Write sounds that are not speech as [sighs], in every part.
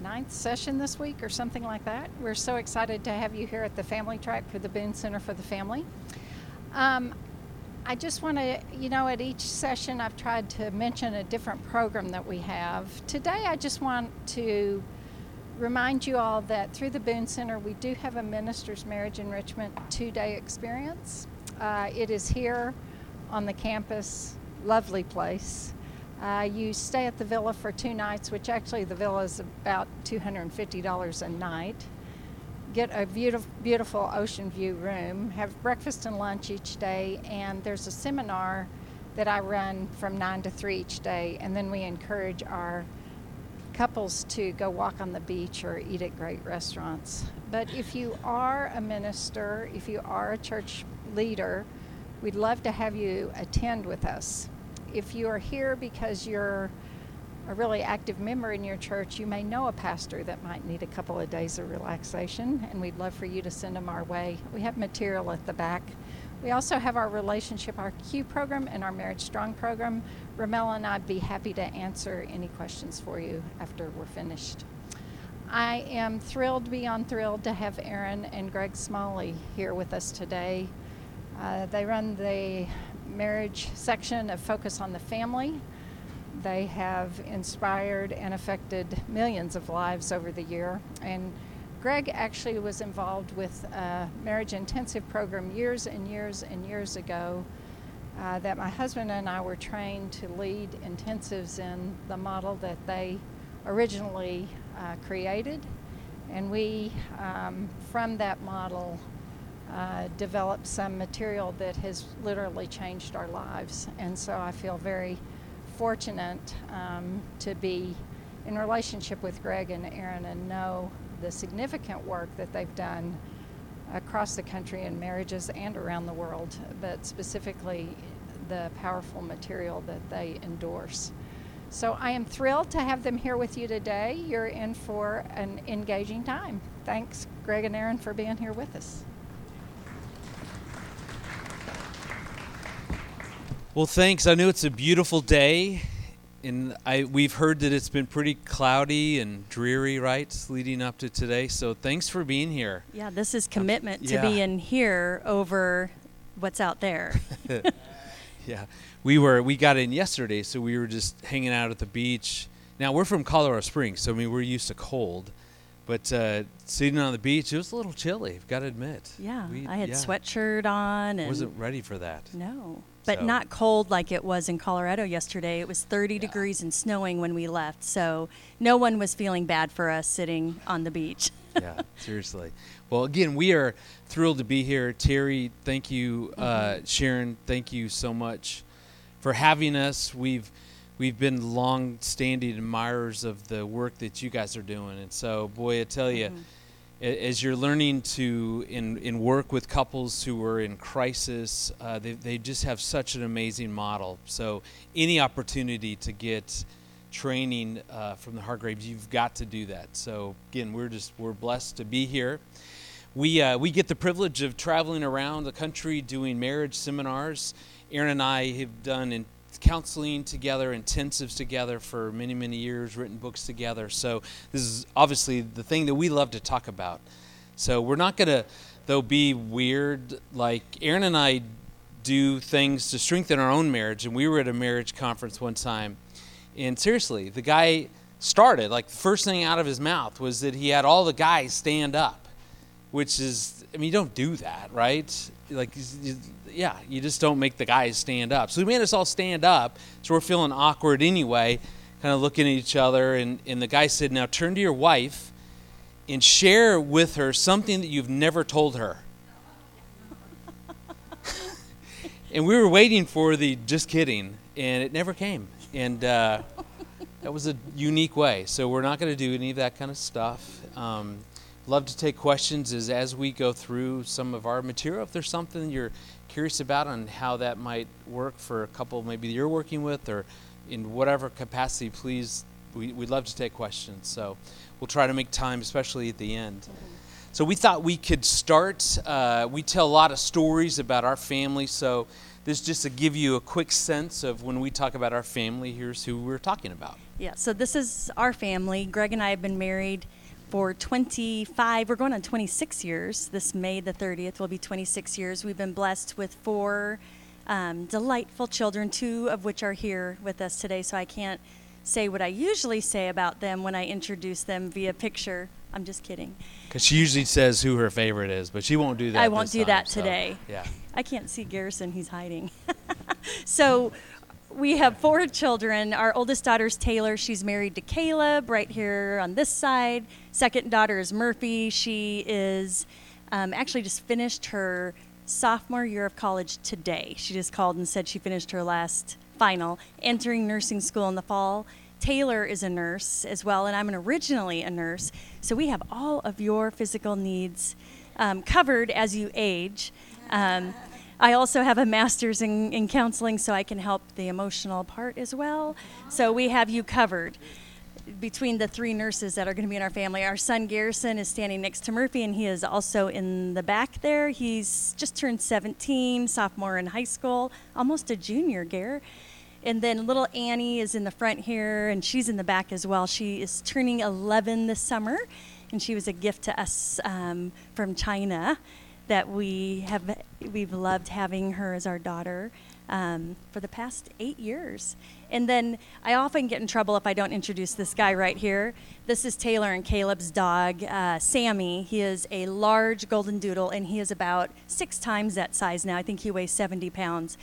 ninth session this week or something like that. We're so excited to have you here at the Family Track for the Boone Center for the Family. Um, I just want to, you know, at each session I've tried to mention a different program that we have. Today I just want to remind you all that through the Boone Center we do have a minister's marriage enrichment two day experience. Uh, it is here on the campus, lovely place. Uh, you stay at the villa for two nights, which actually the villa is about $250 a night. Get a beautiful, beautiful ocean view room, have breakfast and lunch each day, and there's a seminar that I run from 9 to 3 each day, and then we encourage our couples to go walk on the beach or eat at great restaurants. But if you are a minister, if you are a church leader, we'd love to have you attend with us if you are here because you're a really active member in your church, you may know a pastor that might need a couple of days of relaxation, and we'd love for you to send them our way. We have material at the back. We also have our relationship, our Q program, and our Marriage Strong program. Ramel and I'd be happy to answer any questions for you after we're finished. I am thrilled beyond thrilled to have Erin and Greg Smalley here with us today. Uh, they run the marriage section of Focus on the Family. They have inspired and affected millions of lives over the year. And Greg actually was involved with a marriage intensive program years and years and years ago uh, that my husband and I were trained to lead intensives in the model that they originally uh, created. And we, um, from that model, uh, developed some material that has literally changed our lives. And so I feel very fortunate um, to be in relationship with Greg and Erin and know the significant work that they've done across the country in marriages and around the world, but specifically the powerful material that they endorse. So I am thrilled to have them here with you today. You're in for an engaging time. Thanks, Greg and Erin, for being here with us. Well, thanks. I know it's a beautiful day, and I we've heard that it's been pretty cloudy and dreary, right, leading up to today. So thanks for being here. Yeah, this is commitment yeah. to being here over what's out there. [laughs] [laughs] yeah, we were we got in yesterday, so we were just hanging out at the beach. Now we're from Colorado Springs, so I mean we're used to cold. But uh, sitting on the beach, it was a little chilly. I've got to admit. Yeah, we, I had yeah. sweatshirt on and wasn't ready for that. No, but so. not cold like it was in Colorado yesterday. It was 30 yeah. degrees and snowing when we left, so no one was feeling bad for us sitting on the beach. yeah, [laughs] seriously. Well, again, we are thrilled to be here. Terry, thank you. Uh, mm-hmm. Sharon, thank you so much for having us. We've we've been long-standing admirers of the work that you guys are doing, and so, boy, I tell you. Mm-hmm as you're learning to in, in work with couples who are in crisis, uh, they, they just have such an amazing model. So any opportunity to get training uh, from the Hargraves, you've got to do that. So again, we're just we're blessed to be here. We uh, we get the privilege of traveling around the country doing marriage seminars. Erin and I have done in counseling together, intensives together for many, many years, written books together. So this is obviously the thing that we love to talk about. So we're not going to, though, be weird. Like Erin and I do things to strengthen our own marriage, and we were at a marriage conference one time, and seriously, the guy started like the first thing out of his mouth was that he had all the guys stand up, which is, I mean, you don't do that, right? Like yeah, you just don't make the guys stand up. So he made us all stand up. So we're feeling awkward anyway, kind of looking at each other. And, and the guy said, Now turn to your wife and share with her something that you've never told her. [laughs] and we were waiting for the just kidding, and it never came. And uh, that was a unique way. So we're not going to do any of that kind of stuff. Um, love to take questions as, as we go through some of our material. If there's something you're curious about on how that might work for a couple maybe you're working with or in whatever capacity, please, we, would love to take questions. So we'll try to make time, especially at the end. Mm-hmm. So we thought we could start. Uh, we tell a lot of stories about our family. So this just to give you a quick sense of when we talk about our family, here's who we're talking about. Yeah, so this is our family. Greg and I have been married for 25, we're going on 26 years. This May the 30th will be 26 years. We've been blessed with four um, delightful children, two of which are here with us today, so I can't say what I usually say about them when I introduce them via picture. I'm just kidding. Because she usually says who her favorite is, but she won't do that. I won't do time, that so, today. yeah. I can't see Garrison, he's hiding. [laughs] so we have four children. Our oldest daughter is Taylor. She's married to Caleb right here on this side. Second daughter is Murphy. She is um, actually just finished her sophomore year of college today. She just called and said she finished her last final, entering nursing school in the fall. Taylor is a nurse as well, and I'm originally a nurse. So we have all of your physical needs um, covered as you age. Um, I also have a master's in, in counseling, so I can help the emotional part as well. So we have you covered between the three nurses that are going to be in our family. Our son Garrison is standing next to Murphy, and he is also in the back there. He's just turned 17, sophomore in high school, almost a junior, Gar. And then little Annie is in the front here, and she's in the back as well. She is turning 11 this summer, and she was a gift to us um, from China that we have we've loved having her as our daughter um, for the past eight years. And then I often get in trouble if I don't introduce this guy right here. This is Taylor and Caleb's dog, uh, Sammy. He is a large golden doodle, and he is about six times that size now. I think he weighs 70 pounds.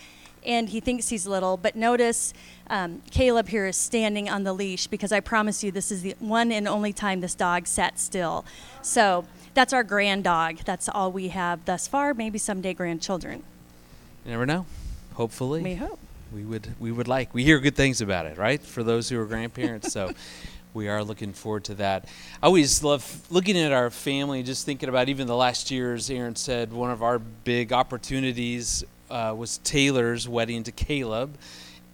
And he thinks he's little, but notice um, Caleb here is standing on the leash because I promise you this is the one and only time this dog sat still. So that's our grand dog. That's all we have thus far. Maybe someday grandchildren. You never know. Hopefully. We hope. We would we would like. We hear good things about it, right? For those who are grandparents. so [laughs] we are looking forward to that. I always love looking at our family, just thinking about even the last years. Erin said one of our big opportunities uh, was Taylor's wedding to Caleb.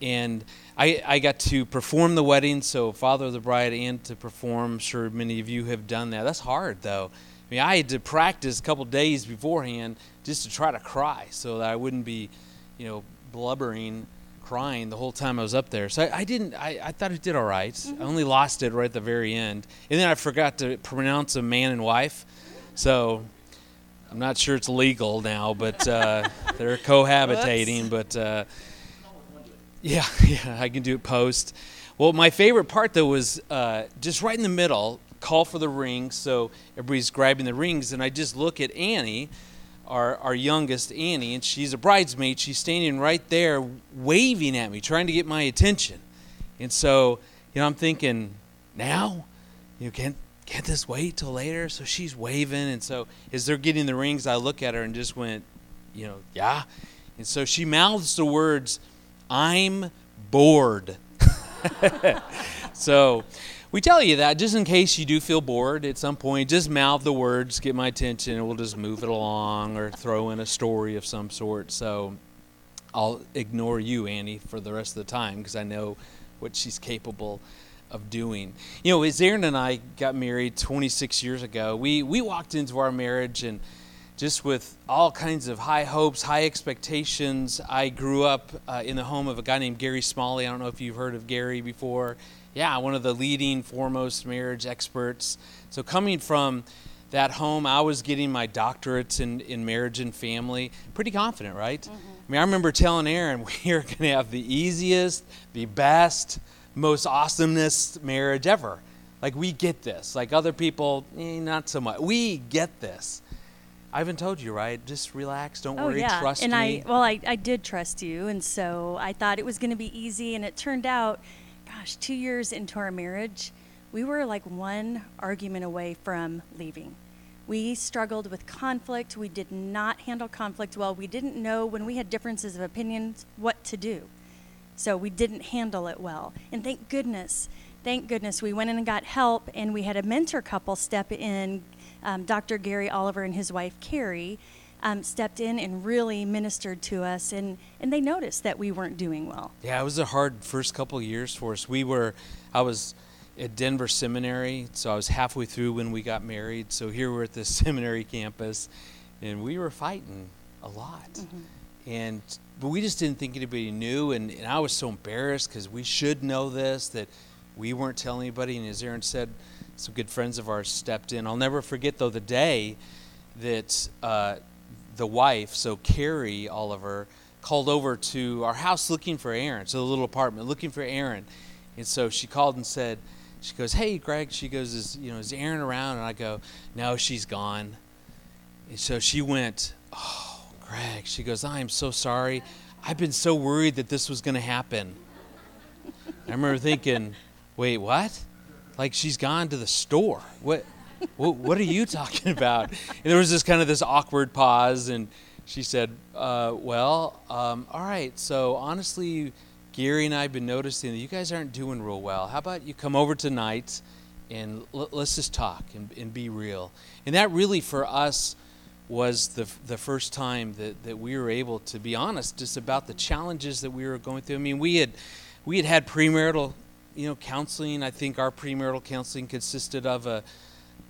And I, I got to perform the wedding, so father of the bride, and to perform. I'm sure many of you have done that. That's hard, though. I mean, I had to practice a couple days beforehand just to try to cry so that I wouldn't be, you know, blubbering, crying the whole time I was up there. So I, I didn't, I, I thought it did all right. Mm-hmm. I only lost it right at the very end. And then I forgot to pronounce a man and wife. So I'm not sure it's legal now, but uh, [laughs] they're cohabitating. But uh, yeah, [laughs] yeah, I can do it post. Well, my favorite part though was uh, just right in the middle, call for the rings. So everybody's grabbing the rings, and I just look at Annie, our our youngest Annie, and she's a bridesmaid. She's standing right there, waving at me, trying to get my attention. And so, you know, I'm thinking, now, you know, can't can't this wait till later? So she's waving, and so as they're getting the rings, I look at her and just went, you know, yeah. And so she mouths the words, "I'm bored." [laughs] so we tell you that just in case you do feel bored at some point, just mouth the words, get my attention, and we'll just move it along or throw in a story of some sort. So I'll ignore you, Annie, for the rest of the time because I know what she's capable of doing. You know, as Erin and I got married 26 years ago, we, we walked into our marriage and just with all kinds of high hopes, high expectations. I grew up uh, in the home of a guy named Gary Smalley. I don't know if you've heard of Gary before. Yeah, one of the leading, foremost marriage experts. So, coming from that home, I was getting my doctorates in, in marriage and family. Pretty confident, right? I mean, I remember telling Erin [laughs] we are going to have the easiest, the best, most awesomeness marriage ever. Like, we get this. Like, other people, eh, not so much. We get this. I haven't told you, right? Just relax. Don't Oh worry. yeah, Trust and me. I well, I, I did trust you, and so I thought it was going to be easy, and it turned out, gosh, two years into our marriage, we were like one argument away from leaving. We struggled with conflict. We did not handle conflict well. We didn't know when we had differences of opinions what to do. So we didn't handle it well. And thank goodness, thank goodness, we went in and got help, and we had a mentor couple step in. Um, Dr. Gary Oliver and his wife Carrie um, stepped in and really ministered to us, and, and they noticed that we weren't doing well. Yeah, it was a hard first couple of years for us. We were, I was at Denver Seminary, so I was halfway through when we got married. So here we're at the [laughs] seminary campus, and we were fighting a lot. and but we just didn't think anybody knew, and, and I was so embarrassed because we should know this that we weren't telling anybody. And as Erin said, some good friends of ours stepped in. I'll never forget though the day that uh, the wife, so Carrie Oliver, called over to our house looking for Erin, so the little apartment looking for Erin, and so she called and said, she goes, "Hey, Greg," she goes, "Is you know is Erin around?" And I go, "No, she's gone." And so she went, "Oh, Greg," she goes, "I am so sorry. I've been so worried that this was going to happen." I remember thinking, "Wait, what?" Like she's gone to the store. What? What, what are you talking about? And there was this kind of this awkward pause, and she said, uh, "Well, um, all right. So honestly, Gary and I have been noticing that you guys aren't doing real well. How about you come over tonight, and l- let's just talk and, and be real." And that really, for us, was the the first time that, that we were able to be honest just about the challenges that we were going through. I mean, we had we had had premarital, you know, counseling. I think our premarital counseling consisted of a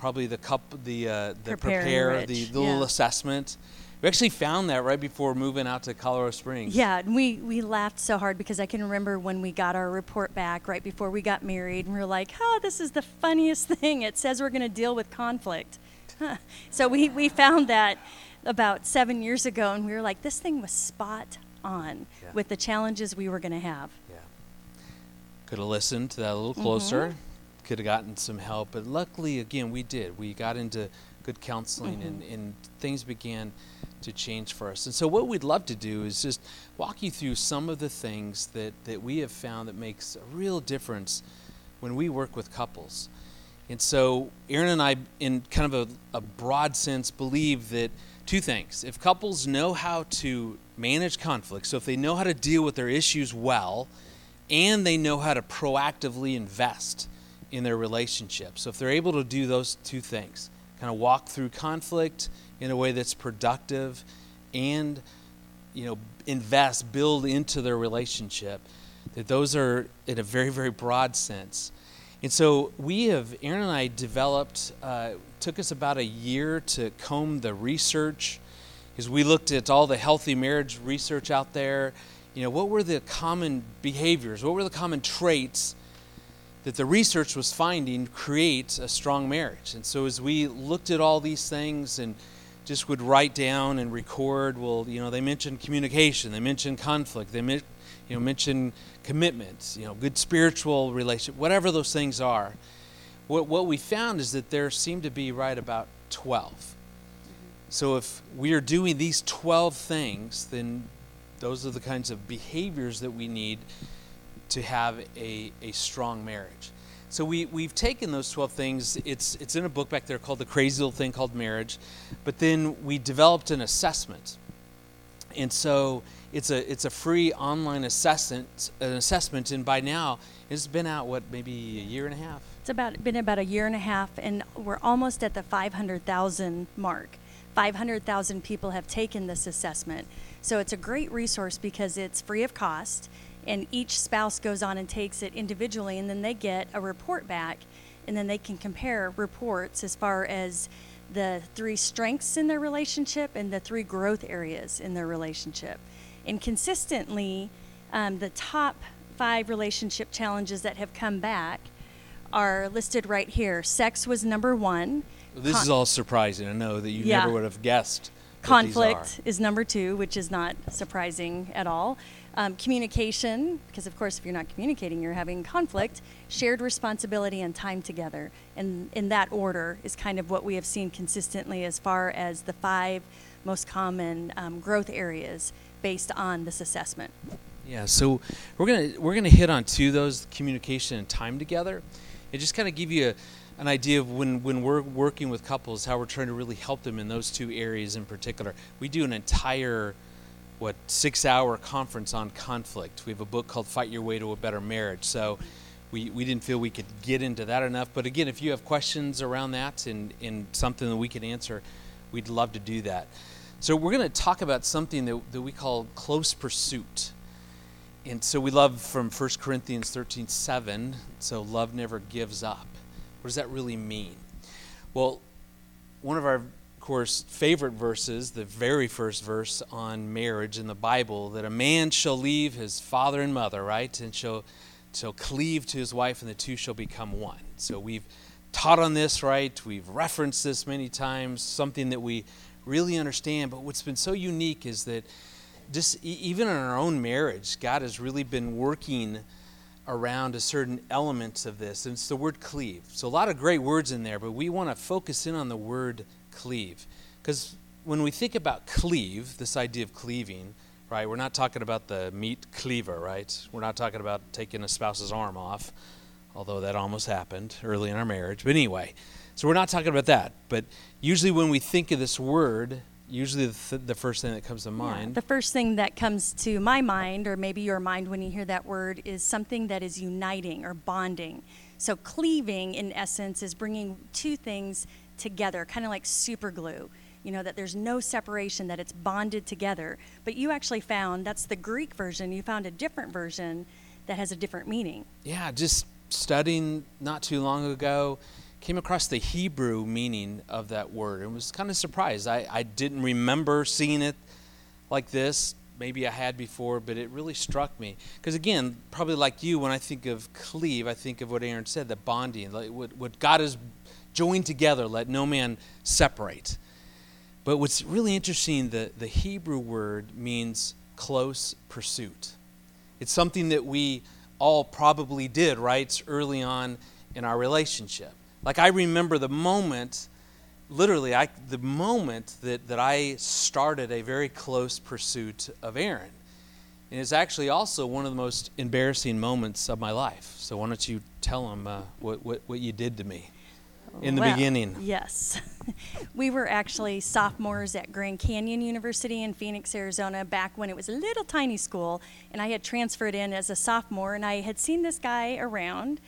probably the cup the uh, the Prepare, enrich, the, the little assessment. We actually found that right before moving out to Colorado Springs. Yeah, and we, we laughed so hard because I can remember when we got our report back right before we got married, and we were like, oh, this is the funniest [laughs] thing. It says we're going to deal with conflict. Huh. [laughs] So we, we found that about seven years ago, and we were like, this thing was spot on Yeah. with the challenges we were going to have. Yeah. Could have listened to that a little closer. Could have gotten some help, but luckily, again, we did. We got into good counseling, and, mm-hmm. and things began to change for us. And so, what we'd love to do is just walk you through some of the things that that we have found that makes a real difference when we work with couples. And so, Erin and I, in kind of a, a broad sense, believe that two things. If couples know how to manage conflict, so if they know how to deal with their issues well, and they know how to proactively invest in their relationship. So if they're able to do those two things, kind of walk through conflict in a way that's productive and you know invest build into their relationship that those are in a very very broad sense. And so we have erin and i developed uh, took us about a year to comb the research because we looked at all the healthy marriage research out there. You know what were the common behaviors? What were the common traits that the research was finding creates a strong marriage. And so as we looked at all these things and just would write down and record, well, you know, they mentioned communication, they mentioned conflict, they men- you know, mentioned commitment, you know, good spiritual relationship, whatever those things are. What, what we found is that there seemed to be right about 12. So if we are doing these 12 things, then those are the kinds of behaviors that we need to have a, a strong marriage. So we, we've taken those 12 things. It's, it's in a book back there called The Crazy Little Thing Called Marriage. But then we developed an assessment. And so it's a, it's a free online assessment, an assessment. And by now, it's been out, what, maybe a year and a half? It's about been about a year and a half, and we're almost at the 500,000 mark. 500,000 people have taken this assessment. So it's a great resource because it's free of cost, and each spouse goes on and takes it individually, and then they get a report back, and then they can compare reports as far as the three strengths in their relationship and the three growth areas in their relationship. And consistently, um, the top five relationship challenges that have come back are listed right here. Sex was number one. This Con- is all surprising. I know that you Yeah. never would have guessed. what these are. Conflict is number two, which is not surprising at all. Um, communication, because of course, if you're not communicating, you're having conflict. Shared responsibility and time together. And in that order is kind of what we have seen consistently as far as the five most common um, growth areas based on this assessment. Yeah, so we're gonna we're gonna hit on two of those communication and time together, and just kind of give you a, an idea of when when we're working with couples, how we're trying to really help them in those two areas in particular. We do an entire what six hour conference on conflict. We have a book called Fight Your Way to a Better Marriage. So we, we didn't feel we could get into that enough. But again, if you have questions around that and, and something that we can answer, we'd love to do that. So we're going to talk about something that, that we call close pursuit. And so we love from 1 Corinthians 13 7. So love never gives up. What does that really mean? Well, one of our course, favorite verses, the very first verse on marriage in the Bible, that a man shall leave his father and mother, right? And shall, shall cleave to his wife, and the two shall become one. So we've taught on this, right? We've referenced this many times, something that we really understand. But what's been so unique is that just even in our own marriage, God has really been working around a certain element of this. And it's the word cleave. So a lot of great words in there, but we want to focus in on the word cleave. Because when we think about cleave, this idea of cleaving, right, we're not talking about the meat cleaver, right? We're not talking about taking a spouse's arm off, although that almost happened early in our marriage. But anyway, so we're not talking about that. But usually when we think of this word, usually the, th- the first thing that comes to mind. Yeah, the first thing that comes to my mind, or maybe your mind when you hear that word, is something that is uniting or bonding. So, cleaving, in essence, is bringing two things together, kind of like super glue. You know, that there's no separation, that it's bonded together. But you actually found that's the Greek version, you found a different version that has a different meaning. Yeah, just studying not too long ago came across the Hebrew meaning of that word and was kind of surprised. I, I didn't remember seeing it like this. Maybe I had before, but it really struck me. Because again, probably like you, when I think of cleave, I think of what Erin said, the bonding, like what, what God has joined together, let no man separate. But what's really interesting, the, the Hebrew word means close pursuit. It's something that we all probably did, right, early on in our relationship. Like I remember the moment, literally, I, the moment that, that I started a very close pursuit of Erin. And it's actually also one of the most embarrassing moments of my life. So why don't you tell him uh, what, what, what you did to me in the well, beginning? Yes. [laughs] we were actually sophomores at Grand Canyon University in Phoenix, Arizona, back when it was a little tiny school. And I had transferred in as a sophomore, and I had seen this guy around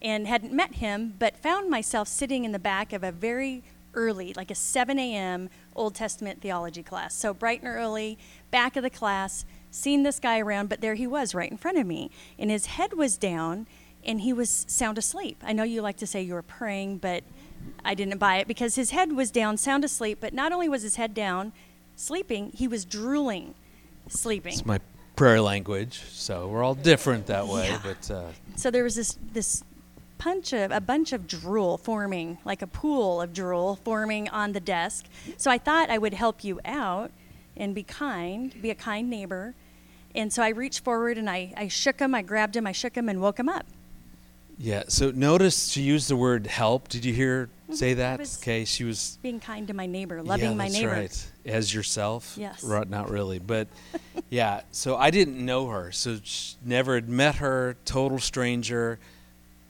and hadn't met him, but found myself sitting in the back of a very early, like a 7 a.m. Old Testament theology class. So bright and early, back of the class, seen this guy around, but there he was right in front of me. And his head was down and he was sound asleep. I know you like to say you were praying, but I didn't buy it because his head was down, sound asleep, but not only was his head down, sleeping, he was drooling, sleeping. It's my prayer language, so we're all different that way. Yeah. But uh, so there was this this punch of a bunch of drool forming, like a pool of drool forming on the desk. So I thought I would help you out and be kind, be a kind neighbor. And so I reached forward and I, I shook him, I grabbed him, I shook him and woke him up. Yeah, so notice she used the word help. Did you hear mm-hmm. say that? Okay, she was Being kind to my neighbor, loving yeah, my that's neighbor. right. As yourself? Yes. Right, not really, but yeah. So I didn't know her, so never had met her. Total stranger.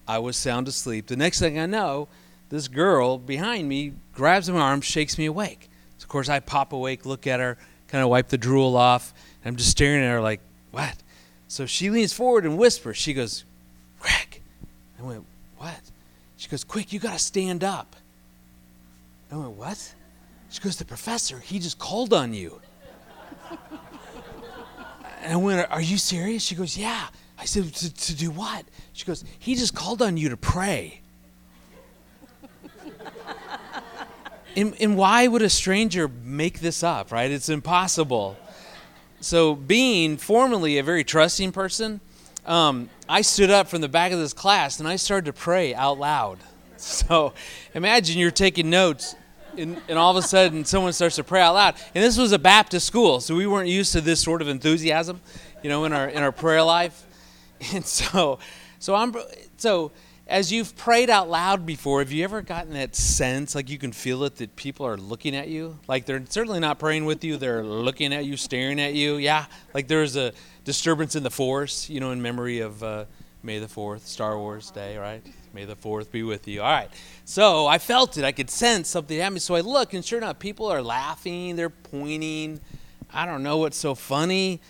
I was sound asleep. The next thing I know, this girl behind me grabs my arm, shakes me awake. So of course I pop awake, look at her, kind of wipe the drool off. And I'm just staring at her like, what? So she leans forward and whispers. She goes. I went, what? She goes, quick, you got to stand up. I went, what? She goes, the professor, he just called on you. and I went, are you serious? She goes, yeah. I said, to, do what? She goes, he just called on you to pray. and, and why would a stranger make this up, right? It's impossible. So, being formerly a very trusting person, um, I stood up from the back of this class and I started to pray out loud. [laughs] So, imagine you're taking notes, and, and all of a sudden someone starts to pray out loud. And this was a Baptist school, so we weren't used to this sort of enthusiasm, you know, in our in our prayer life. [laughs] And so, so I'm so as you've prayed out loud before, have you ever gotten that sense, like you can feel it, that people are looking at you? Like they're certainly not praying with you, they're looking at you, staring at you. Yeah, like there's a disturbance in the force, you know, in memory of uh, May the 4th, Star Wars Day, right? May the 4th be with you. All right. So I felt it. I could sense something happening. So I look, and sure enough, people are laughing, they're pointing. I don't know what's so funny.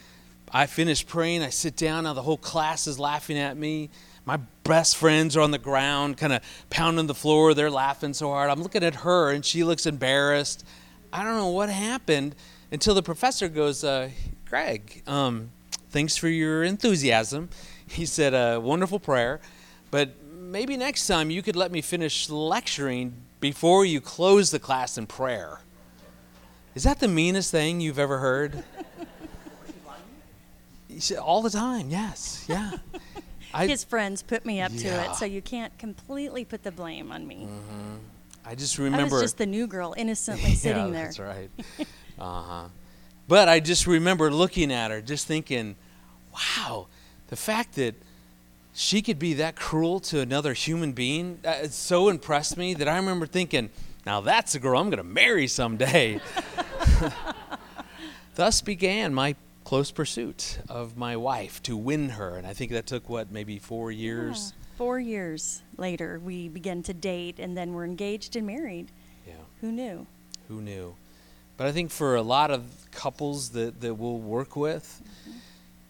I finish praying. I sit down. Now the whole class is laughing at me. My best friends are on the ground, kind of pounding the floor. They're laughing so hard. I'm looking at her, and she looks embarrassed. I don't know what happened until the professor goes, uh, Greg, um, thanks for your enthusiasm. [laughs] He said a wonderful prayer, but maybe next time you could let me finish lecturing before you close the class in prayer. Is that the meanest thing you've ever heard? [laughs] All the time, yes, yeah. [laughs] I, His friends put me up yeah. to it, so you can't completely put the blame on me. Mm-hmm. I just remember. I was just the new girl, [laughs] innocently yeah, sitting there. That's right. [laughs] uh huh. But I just remember looking at her, just thinking, wow, the fact that she could be that cruel to another human being, uh, it so impressed me that I remember thinking, now that's a girl I'm going to marry someday. [laughs] Thus began my close pursuit of my wife to win her. And I think that took, what, maybe four years? Yeah. Four years later, we began to date, and then we're engaged and married. Yeah. Who knew? Who knew? But I think for a lot of couples that, that we'll work with, mm-hmm.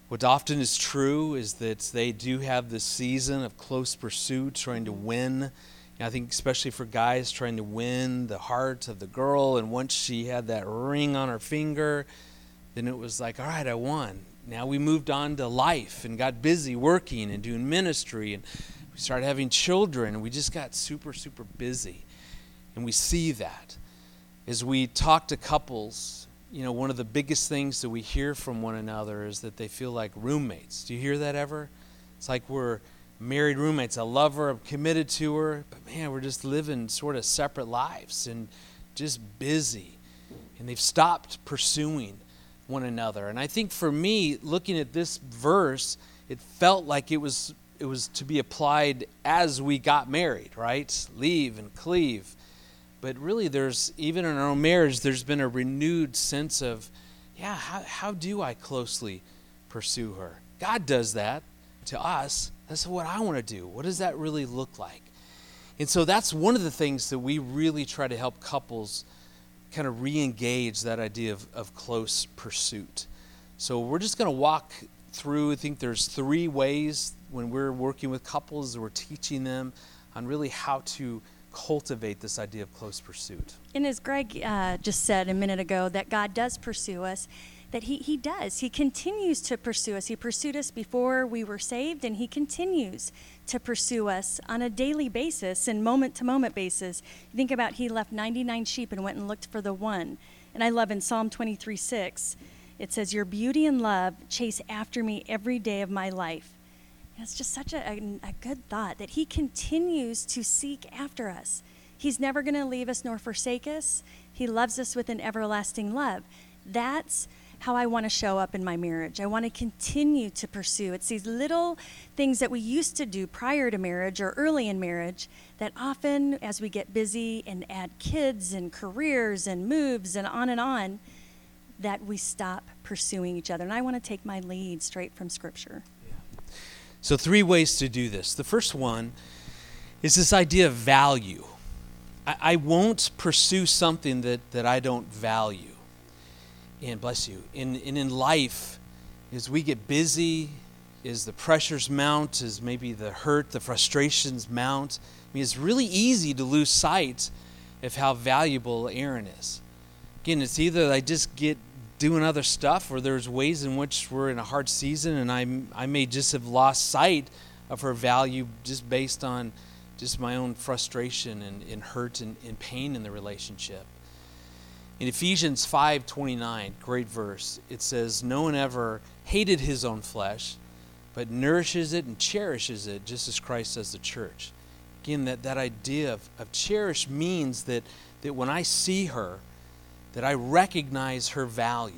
what often is true is that they do have this season of close pursuit, trying to win. I think, especially for guys, trying to win the heart of the girl. And once she had that ring on her finger, then it was like, all right, I won. Now we moved on to life and got busy working and doing ministry. And we started having children. And we just got super, super busy. And we see that as we talk to couples, you know, one of the biggest things that we hear from one another is that they feel like roommates. Do you hear that ever? It's like we're married roommates. I love her, I'm committed to her, but man, we're just living sort of separate lives and just busy. And they've stopped pursuing one another. And I think for me, looking at this verse, it felt like it was it was to be applied as we got married, right? Leave and cleave. But really there's even in our own marriage there's been a renewed sense of yeah how, how do i closely pursue her? God does that to us. That's what i want to do. What does that really look like? And so that's one of the things that we really try to help couples kind of re-engage that idea of, of close pursuit so we're just going to walk through i think there's three ways when we're working with couples we're teaching them on really how to cultivate this idea of close pursuit. And as Greg uh, just said a minute ago, that God does pursue us, that he, he does. He continues to pursue us. He pursued us before we were saved, and He continues to pursue us on a daily basis and moment to moment basis. think about He left 99 sheep and went and looked for the one. And I love in Psalm 23 6, it says, Your beauty and love chase after me every day of my life. It's just such a, a, a good thought that He continues to seek after us. He's never going to leave us nor forsake us. He loves us with an everlasting love. That's how I want to show up in my marriage. I want to continue to pursue. It's these little things that we used to do prior to marriage or early in marriage that often, as we get busy and add kids and careers and moves and on and on, that we stop pursuing each other. And I want to take my lead straight from Scripture. So, three ways to do this. The first one is this idea of value. I, I won't pursue something that, that I don't value. And bless you. In, in, in life, as we get busy, as the pressures mount, as maybe the hurt, the frustrations mount, I mean, it's really easy to lose sight of how valuable Erin is. Again, it's either I just get doing other stuff, or there's ways in which we're in a hard season, and I I may just have lost sight of her value just based on just my own frustration and, and hurt and, and pain in the relationship. In Ephesians 5:29, great verse, it says, "No one ever hated his own flesh, but nourishes it and cherishes it, just as Christ does the church." Again, that, that idea of, of cherish means that, that when I see her, that I recognize her value.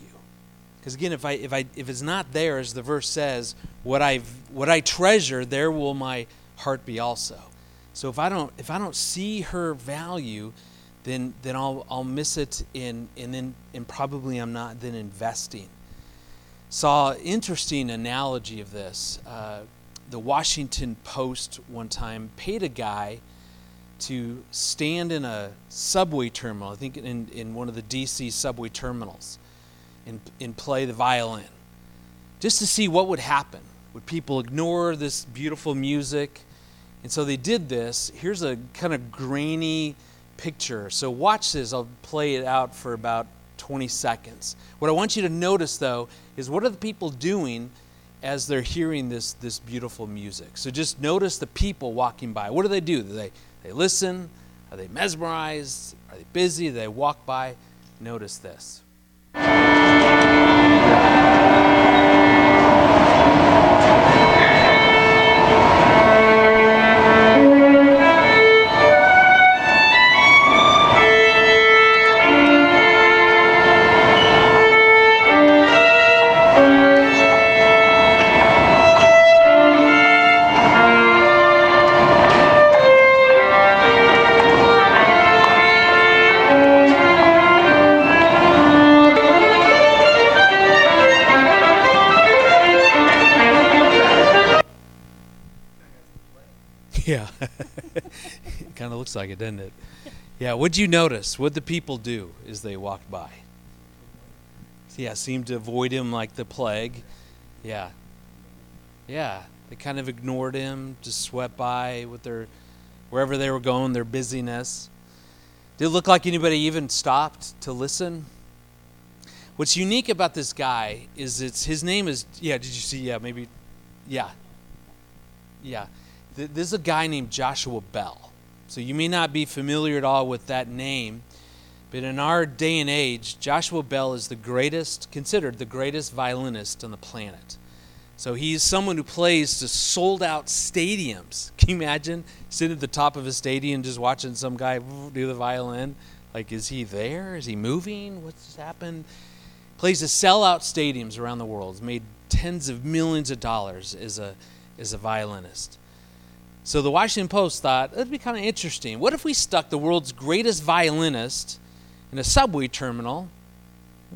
Because again, if I if I if it's not there, as the verse says, what I what I treasure, there will my heart be also. So if I don't if I don't see her value, then then I'll I'll miss it in and then and probably I'm not then investing. Saw interesting analogy of this. Uh, the Washington Post one time paid a guy to stand in a subway terminal, I think in, in one of the DC subway terminals, and, and play the violin, just to see what would happen. Would people ignore this beautiful music? And so they did this. Here's a kind of grainy picture. So watch this. I'll play it out for about 20 seconds. What I want you to notice, though, is what are the people doing as they're hearing this, this beautiful music? So just notice the people walking by. What do they do? Do they they listen? Are they mesmerized? Are they busy? Do they walk by? notice this. Like it? Yeah. What'd you notice? What'd the people do as they walked by? Yeah, seemed to avoid him like the plague. Yeah. Yeah. They kind of ignored him, just swept by with their wherever they were going, their busyness. Did it look like anybody even stopped to listen? What's unique about this guy is it's his name is yeah, did you see? Yeah, maybe yeah. Yeah. Th- This is a guy named Joshua Bell. So you may not be familiar at all with that name, but in our day and age, Joshua Bell is the greatest, considered the greatest violinist on the planet. So he's someone who plays to sold out stadiums. [laughs] Can you imagine sitting at the top of a stadium just watching some guy [laughs] do the violin? Like, is he there? Is he moving? What's happened? Plays to sell out stadiums around the world. Made tens of millions of dollars as a, as a violinist. So the Washington Post thought it'd be kind of interesting. What if we stuck the world's greatest violinist in a subway terminal?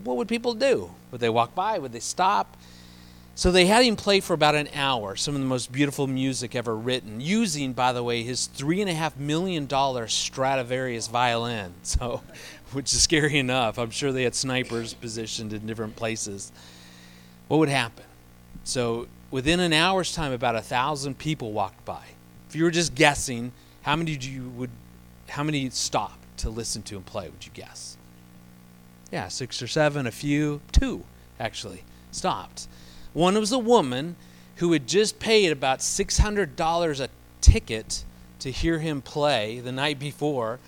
What would people do? Would they walk by? Would they stop? So they had him play for about an hour, some of the most beautiful music ever written, using, by the way, his three and a half million dollar Stradivarius violin. [laughs] So, which is scary enough. I'm sure they had snipers positioned in different places. What would happen? So within an hour's time, about a thousand people walked by. If you were just guessing, how many do you would, how many stopped to listen to him play? Would you guess? Yeah, six or seven, a few, two actually stopped. One was a woman who had just paid about six hundred dollars a ticket to hear him play the night before.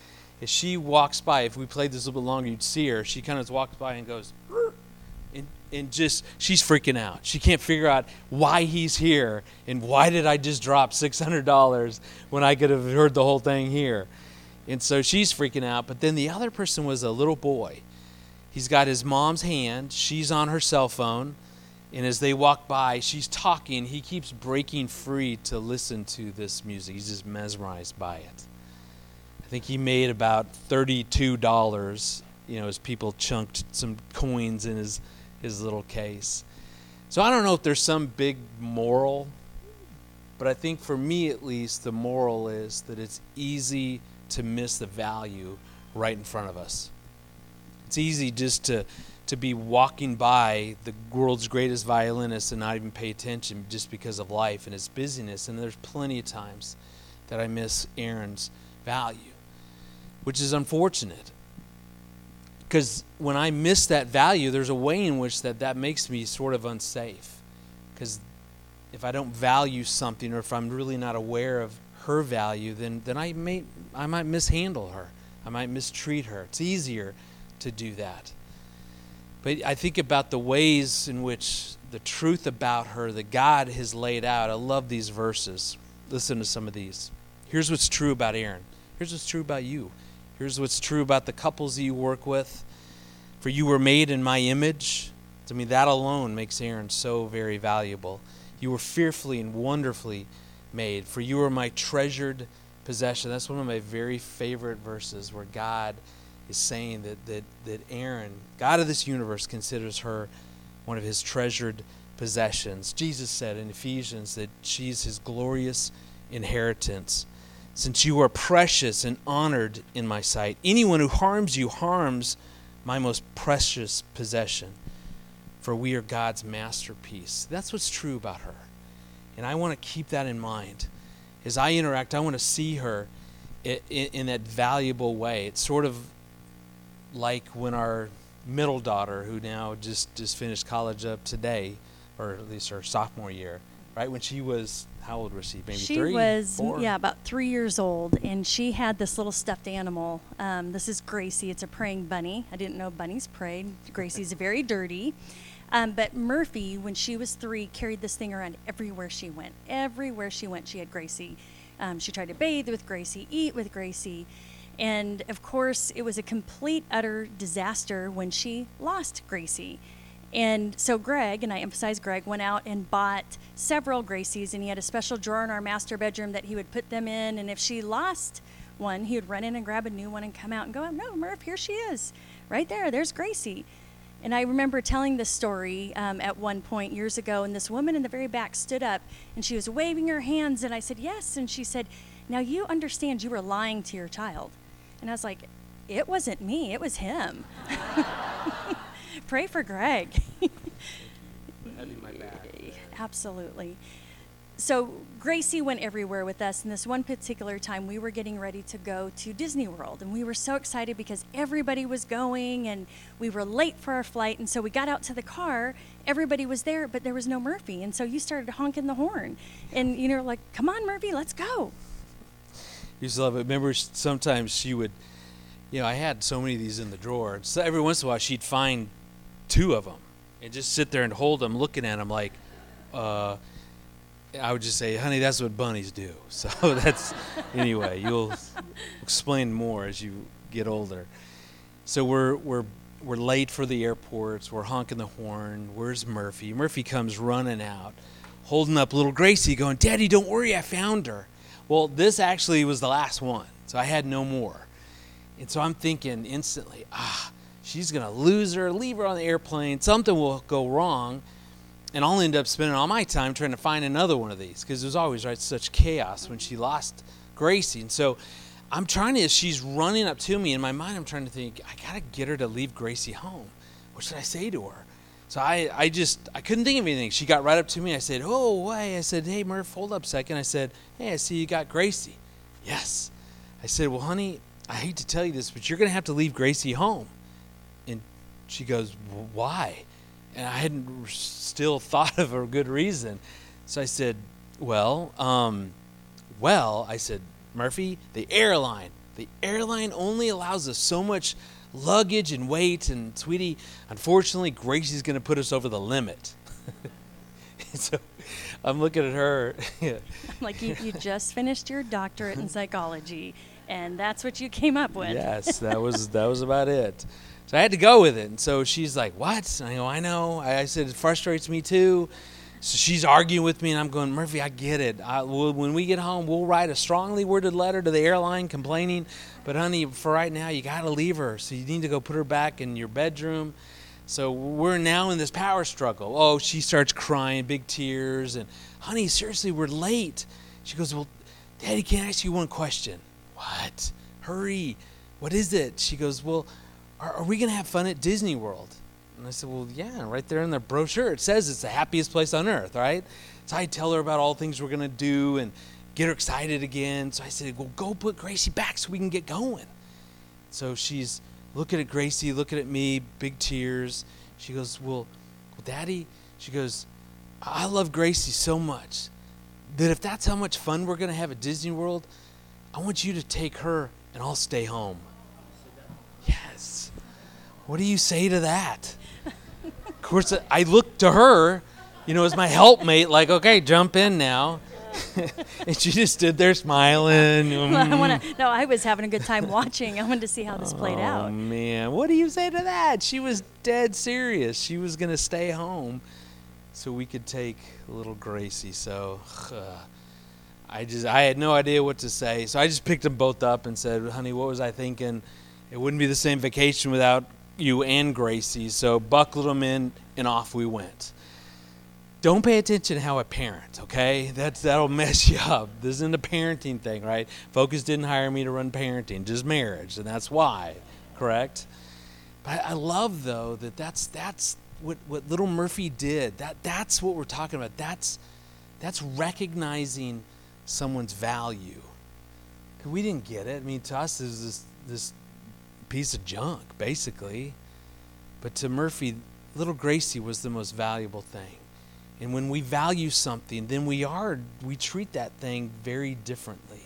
As she walks by, if we played this a little bit longer, you'd see her. She kind of walks by and goes, and, just she's freaking out. She can't figure out why he's here and why did I just drop six hundred dollars when I could have heard the whole thing here. And so she's freaking out. But then the other person was a little boy. He's got his mom's hand. She's on her cell phone. And as they walk by, she's talking. He keeps breaking free to listen to this music. He's just mesmerized by it. I think he made about $32, you know, as people chunked some coins in his, his little case. So I don't know if there's some big moral, but I think for me at least, the moral is that it's easy to miss the value right in front of us. It's easy just to to be walking by the world's greatest violinist and not even pay attention just because of life and its busyness. And there's plenty of times that I miss Erin's value, which is unfortunate. Because when I miss that value, there's a way in which that, that makes me sort of unsafe. Because if I don't value something or if I'm really not aware of her value, then, then I, may, I might mishandle her. I might mistreat her. It's easier to do that. But I think about the ways in which the truth about her that God has laid out. I love these verses. Listen to some of these. Here's what's true about Erin. Here's what's true about you. Here's what's true about the couples that you work with. For you were made in my image. To me, that alone makes Erin so very valuable. You were fearfully and wonderfully made. For you are my treasured possession. That's one of my very favorite verses where God is saying that, that, that Erin, God of this universe, considers her one of his treasured possessions. Jesus said in Ephesians that she's his glorious inheritance. Since you are precious and honored in my sight, anyone who harms you harms my most precious possession. For we are God's masterpiece. That's what's true about her. And I want to keep that in mind. As I interact, I want to see her in, in that valuable way. It's sort of like when our middle daughter, who now just just finished college up today, or at least her sophomore year, right? When she was, how old was she? Maybe she three? was four? yeah about three years old and she had this little stuffed animal. Um, this is gracie. It's a praying bunny. I didn't know bunnies prayed gracie's very dirty. Um, but murphy when she was three carried this thing around everywhere she went. Everywhere she went she had gracie. Um, she tried to bathe with gracie eat with gracie. And of course it was a complete utter disaster when she lost gracie and so Greg, and I emphasize Greg, went out and bought several Gracies, and he had a special drawer in our master bedroom that he would put them in. And if she lost one, he would run in and grab a new one and come out and go, "No, Murph, here she is, right there. There's Gracie." And I remember telling this story um, at one point years ago, and this woman in the very back stood up and she was waving her hands, and I said, "Yes," and she said, "Now you understand you were lying to your child," and I was like, "It wasn't me. It was him." [laughs] Pray for Greg. [laughs] Absolutely. So Gracie went everywhere with us, and this one particular time we were getting ready to go to Disney World, and we were so excited because everybody was going, and we were late for our flight, and so we got out to the car. Everybody was there, but there was no Murphy, and so you started honking the horn, and you know, like, "Come on, Murphy, let's go!" used to love it. Remember, sometimes she would, you know, I had so many of these in the drawer. So every once in a while, she'd find two of them and just sit there and hold them, looking at them like, uh, I would just say, honey, that's what bunnies do. [laughs] So that's, anyway, you'll explain more as you get older. So we're, we're, we're late for the airports. We're honking the horn. Where's Murphy? Murphy comes running out, holding up little Gracie, going, Daddy, don't worry, I found her. Well, this actually was the last one, so I had no more. And so I'm thinking instantly, ah, she's going to lose her, leave her on the airplane, something will go wrong, and I'll end up spending all my time trying to find another one of these because was always right such chaos when she lost Gracie. And so I'm trying to, she's running up to me, in my mind, I'm trying to think, I got to get her to leave Gracie home. What should I say to her? So I, I just I couldn't think of anything. She got right up to me. I said, "Oh, why?" I said, "Hey, Murph, hold up a second. I said, "Hey, I see you got Gracie." Yes. I said, "Well, honey, I hate to tell you this, but you're going to have to leave Gracie home." She goes, "Well, "Why?" And I hadn't r- still thought [laughs] of a good reason. So I said, "Well, um, well," I said, "Murphy, the airline. The airline only allows us so much luggage and weight and sweetie, unfortunately, Gracie's going to put us over the limit." [laughs] so I'm looking at her. [laughs] I'm like, you, you just finished your doctorate in psychology, and that's what you came up with. yes, that was that was about it. So I had to go with it. And so she's like, "What?" And I go, "I know." I, I said, "It frustrates me too." So she's arguing with me, and I'm going, "Murphy, I get it. I, we'll, when we get home, we'll write a strongly worded letter to the airline complaining. But honey, for right now, you got to leave her. So you need to go put her back in your bedroom." So we're now in this power struggle. Oh, she starts crying, big tears, and honey, seriously, we're late. She goes, Well, Daddy, can I ask you one question? What? Hurry. What is it? She goes, Well, are, are we going to have fun at Disney World? And I said, Well, yeah, right there in the brochure. It says it's the happiest place on earth, right? So I tell her about all things we're going to do and get her excited again. So I said, Well, go put Gracie back so we can get going. So she's looking at Gracie, looking at me, big tears. She goes, Well, well Daddy, she goes, I love Gracie so much that if that's how much fun we're going to have at Disney World, I want you to take her and I'll stay home. Yes. What do you say to that? of course, I looked to her, you know, as my helpmate, like, okay, jump in now. [laughs] and she just stood there smiling. [laughs] Well, I want to. No, I was having a good time watching. I wanted to see how this played oh, out. man, what do you say to that? She was dead serious. She was going to stay home so we could take little Gracie. So uh, I just I had no idea what to say. So I just picked them both up and said, "Honey, what was I thinking? It wouldn't be the same vacation without you and Gracie." So buckled them in and off we went. Don't pay attention to how I parent, okay? That's that'll [laughs] mess you up. This isn't a parenting thing, right? Focus didn't hire me to run parenting, just marriage, and that's why, correct? But I love though that that's that's what what little Murphy did. That that's what we're talking about. That's that's recognizing someone's value. 'Cause we didn't get it. I mean, to us, this this piece of junk, basically. But to Murphy, little Gracie was the most valuable thing. And when we value something, then we are we treat that thing very differently.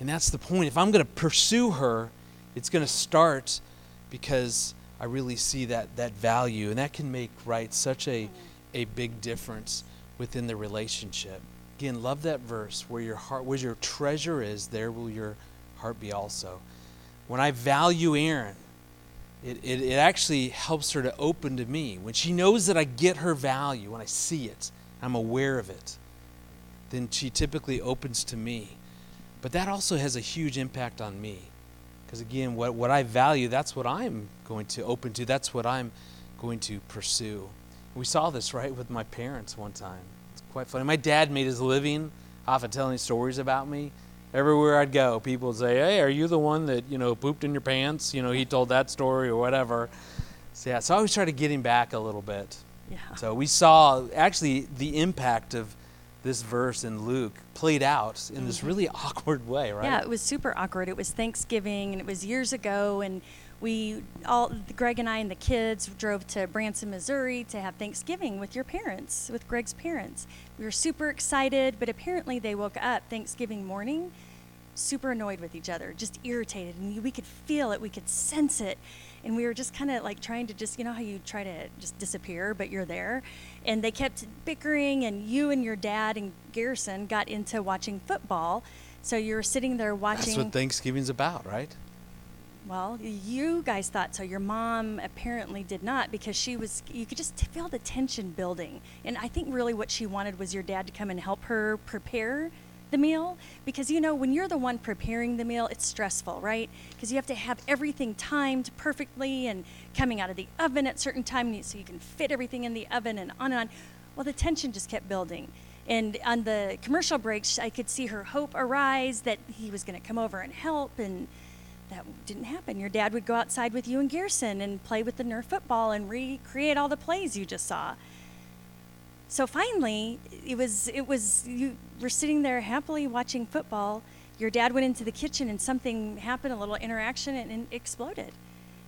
And that's the point. If I'm going to pursue her, it's going to start because I really see that that value and that can make right such a a big difference within the relationship. Again, love that verse where your heart where your treasure is, there will your heart be also. When I value Erin, it, it, it actually helps her to open to me. When she knows that I get her value, when I see it, I'm aware of it, then she typically opens to me. But that also has a huge impact on me. Because again, what, what I value, that's what I'm going to open to, that's what I'm going to pursue. We saw this, right, with my parents one time. It's quite funny. My dad made his living off of telling stories about me everywhere I'd go, people would say, "Hey, are you the one that you know pooped in your pants?" You know, he told that story or whatever. So yeah, so I always try to get him back a little bit. Yeah. So we saw actually the impact of this verse in Luke played out in this mm-hmm. really [laughs] awkward way, right? Yeah, it was super awkward. It was Thanksgiving, and it was years ago, and we all, Greg and I and the kids, drove to Branson, Missouri, to have Thanksgiving with your parents, with Greg's parents. We were super excited, but apparently they woke up Thanksgiving morning super annoyed with each other, just irritated, and we could feel it, we could sense it, and we were just kind of like trying to just, you know, how you try to just disappear, but you're there, and they kept bickering, and you and your dad and Garrison got into watching football, so you were sitting there watching. That's what Thanksgiving's about, right? Well, you guys thought so. Your mom apparently did not because she was, you could just feel the tension building. And I think really what she wanted was your dad to come and help her prepare the meal because you know when you're the one preparing the meal it's stressful right because you have to have everything timed perfectly and coming out of the oven at certain time so you can fit everything in the oven and on and on well the tension just kept building and on the commercial breaks i could see her hope arise that he was going to come over and help and that didn't happen your dad would go outside with you and Garrison and play with the nerf football and recreate all the plays you just saw so finally, it was it was you were sitting there happily watching football. Your dad went into the kitchen and something happened, a little interaction, and, and exploded.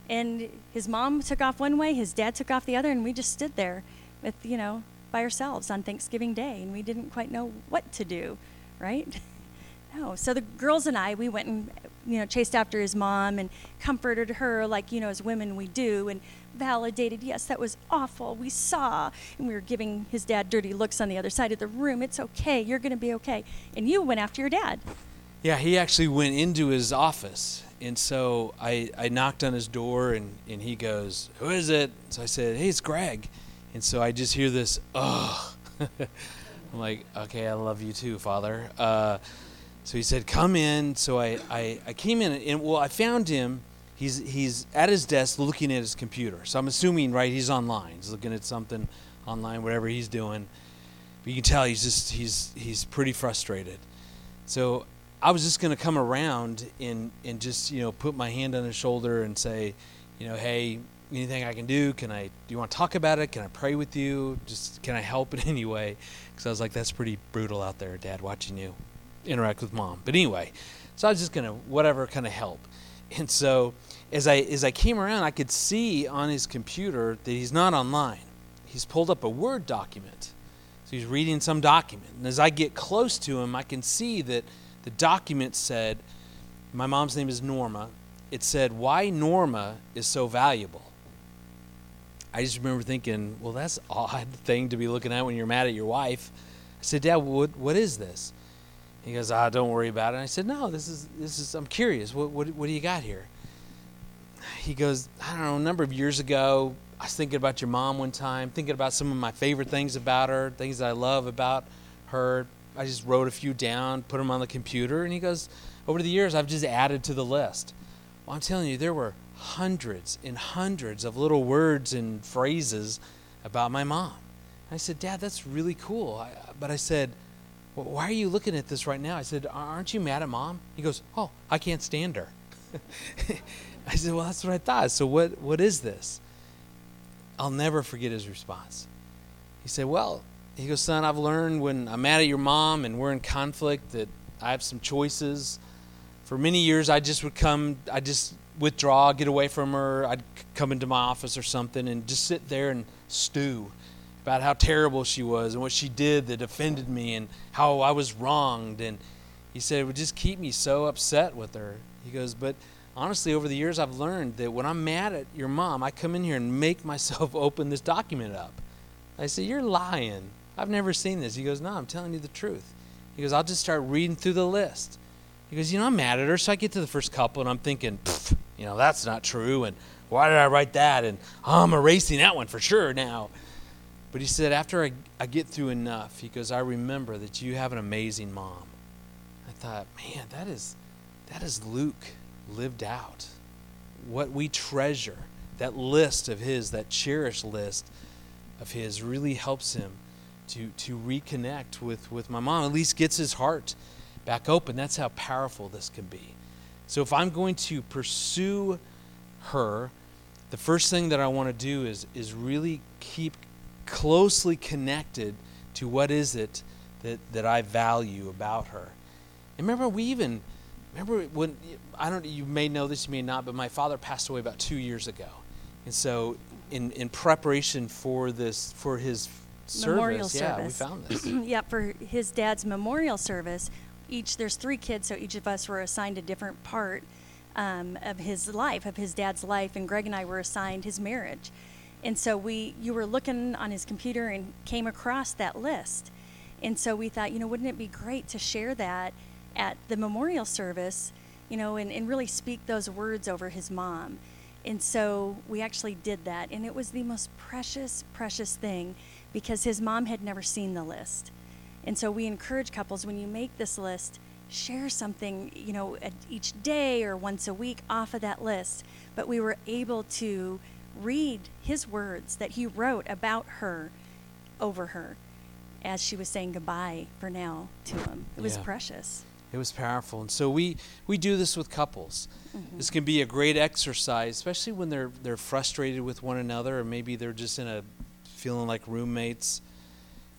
And his mom took off one way, his dad took off the other, and we just stood there with you know by ourselves on Thanksgiving Day, and we didn't quite know what to do, right? [laughs] no. So the girls and I, we went and you know chased after his mom and comforted her like you know as women we do, and validated, yes, that was awful. We saw. And we were giving his dad dirty looks on the other side of the room. It's okay. You're going to be okay. And you went after your dad. Yeah, he actually went into his office. And so I, I knocked on his door and, and he goes, Who is it? So I said, Hey, it's Greg. And so I just hear this, ugh. [laughs] I'm like, Okay, I love you too, Father. Uh, so he said, Come in. So I, I, I came in and, well, I found him he's he's at his desk looking at his computer. So I'm assuming right he's online. He's looking at something online, whatever he's doing. But you can tell he's just he's he's pretty frustrated. So I was just to come around and and just you know put my hand on his shoulder and say, you know, hey, anything I can do? Can I? Do you want to talk about it? Can I pray with you? Just can I help in [laughs] any way? Because I was like, that's pretty brutal out there, Dad, watching you interact with Mom. But anyway, so I was just gonna whatever kind of help. [laughs] And so as I as I came around, I could see on his computer that he's not online. He's pulled up a Word document. So he's reading some document. And as I get close to him, I can see that the document said, my mom's name is Norma. It said, why Norma is so valuable. I just remember thinking, well, that's [laughs] odd thing to be looking at when you're mad at your wife. I said, Dad, what, what is this? He goes, ah, don't worry about it. And I said, no, this is, this is, I'm curious. What, what, what do you got here? He goes, I don't know, a number of years ago, I was thinking about your mom one time, thinking about some of my favorite things about her, things that I love about her. I just wrote a few down, put them on the computer, and he goes, over the years, I've just added to the list. Well, I'm telling you, there were hundreds and hundreds of little words and phrases about my mom. I said, Dad, that's really cool. I, but I said, well, why are you looking at this right now? I said, aren't you mad at mom? He goes, oh, I can't stand her. [laughs] I said, well, that's what I thought. So what, what is this? I'll never forget his response. He said, well, he goes, son, I've learned when I'm mad at your mom and we're in conflict that I have some choices. For many years, I just would come, I just withdraw, get away from her. I'd come into my office or something and just sit there and stew about how terrible she was and what she did that offended me and how I was wronged. And he said it would just keep me so upset with her. He goes, but honestly, over the years, I've learned that when I'm mad at your mom, I come in here and make [laughs] myself open this document up. I said, You're lying. I've never seen this. He goes, No, I'm telling you the truth. He goes, I'll just start reading through the list. He goes, You know, I'm mad at her. So I get to the first couple and I'm thinking, You know, that's not true. And why did I write that? And oh, I'm erasing that one for sure now. But he said, After I, I get through enough, he goes, I remember that you have an amazing mom. I thought, Man, that is, that is Luke lived out. What we treasure, that list of his, that cherished list of his, really helps him to, to reconnect with, with my mom, at least gets his heart back open. That's how powerful this can be. So if I'm going to pursue her, the first thing that I want to do is, is really keep closely connected to what is it that, that I value about her. And remember, we even remember when I don't you may know this, you may not, but my father passed away about two years ago. And so in, in preparation for this for his memorial service, yeah, service. we found this. [clears throat] yeah, for his dad's memorial service, each there's three kids, so each of us were assigned a different part um, of his life, of his dad's life, and Greg and I were assigned his marriage. And so we, you were looking on his computer and came across that list, and so we thought, you know, wouldn't it be great to share that at the memorial service, you know, and, and really speak those words over his mom. And so we actually did that, and it was the most precious, precious thing because his mom had never seen the list. And so we encourage couples when you make this list, share something, you know, each day or once a week off of that list. But we were able to read his words that he wrote about her over her as she was saying goodbye for now to him. It was Yeah. precious. It was powerful, and so we we do this with couples. This can be a great exercise, especially when they're they're frustrated with one another, or maybe they're just in a feeling like roommates.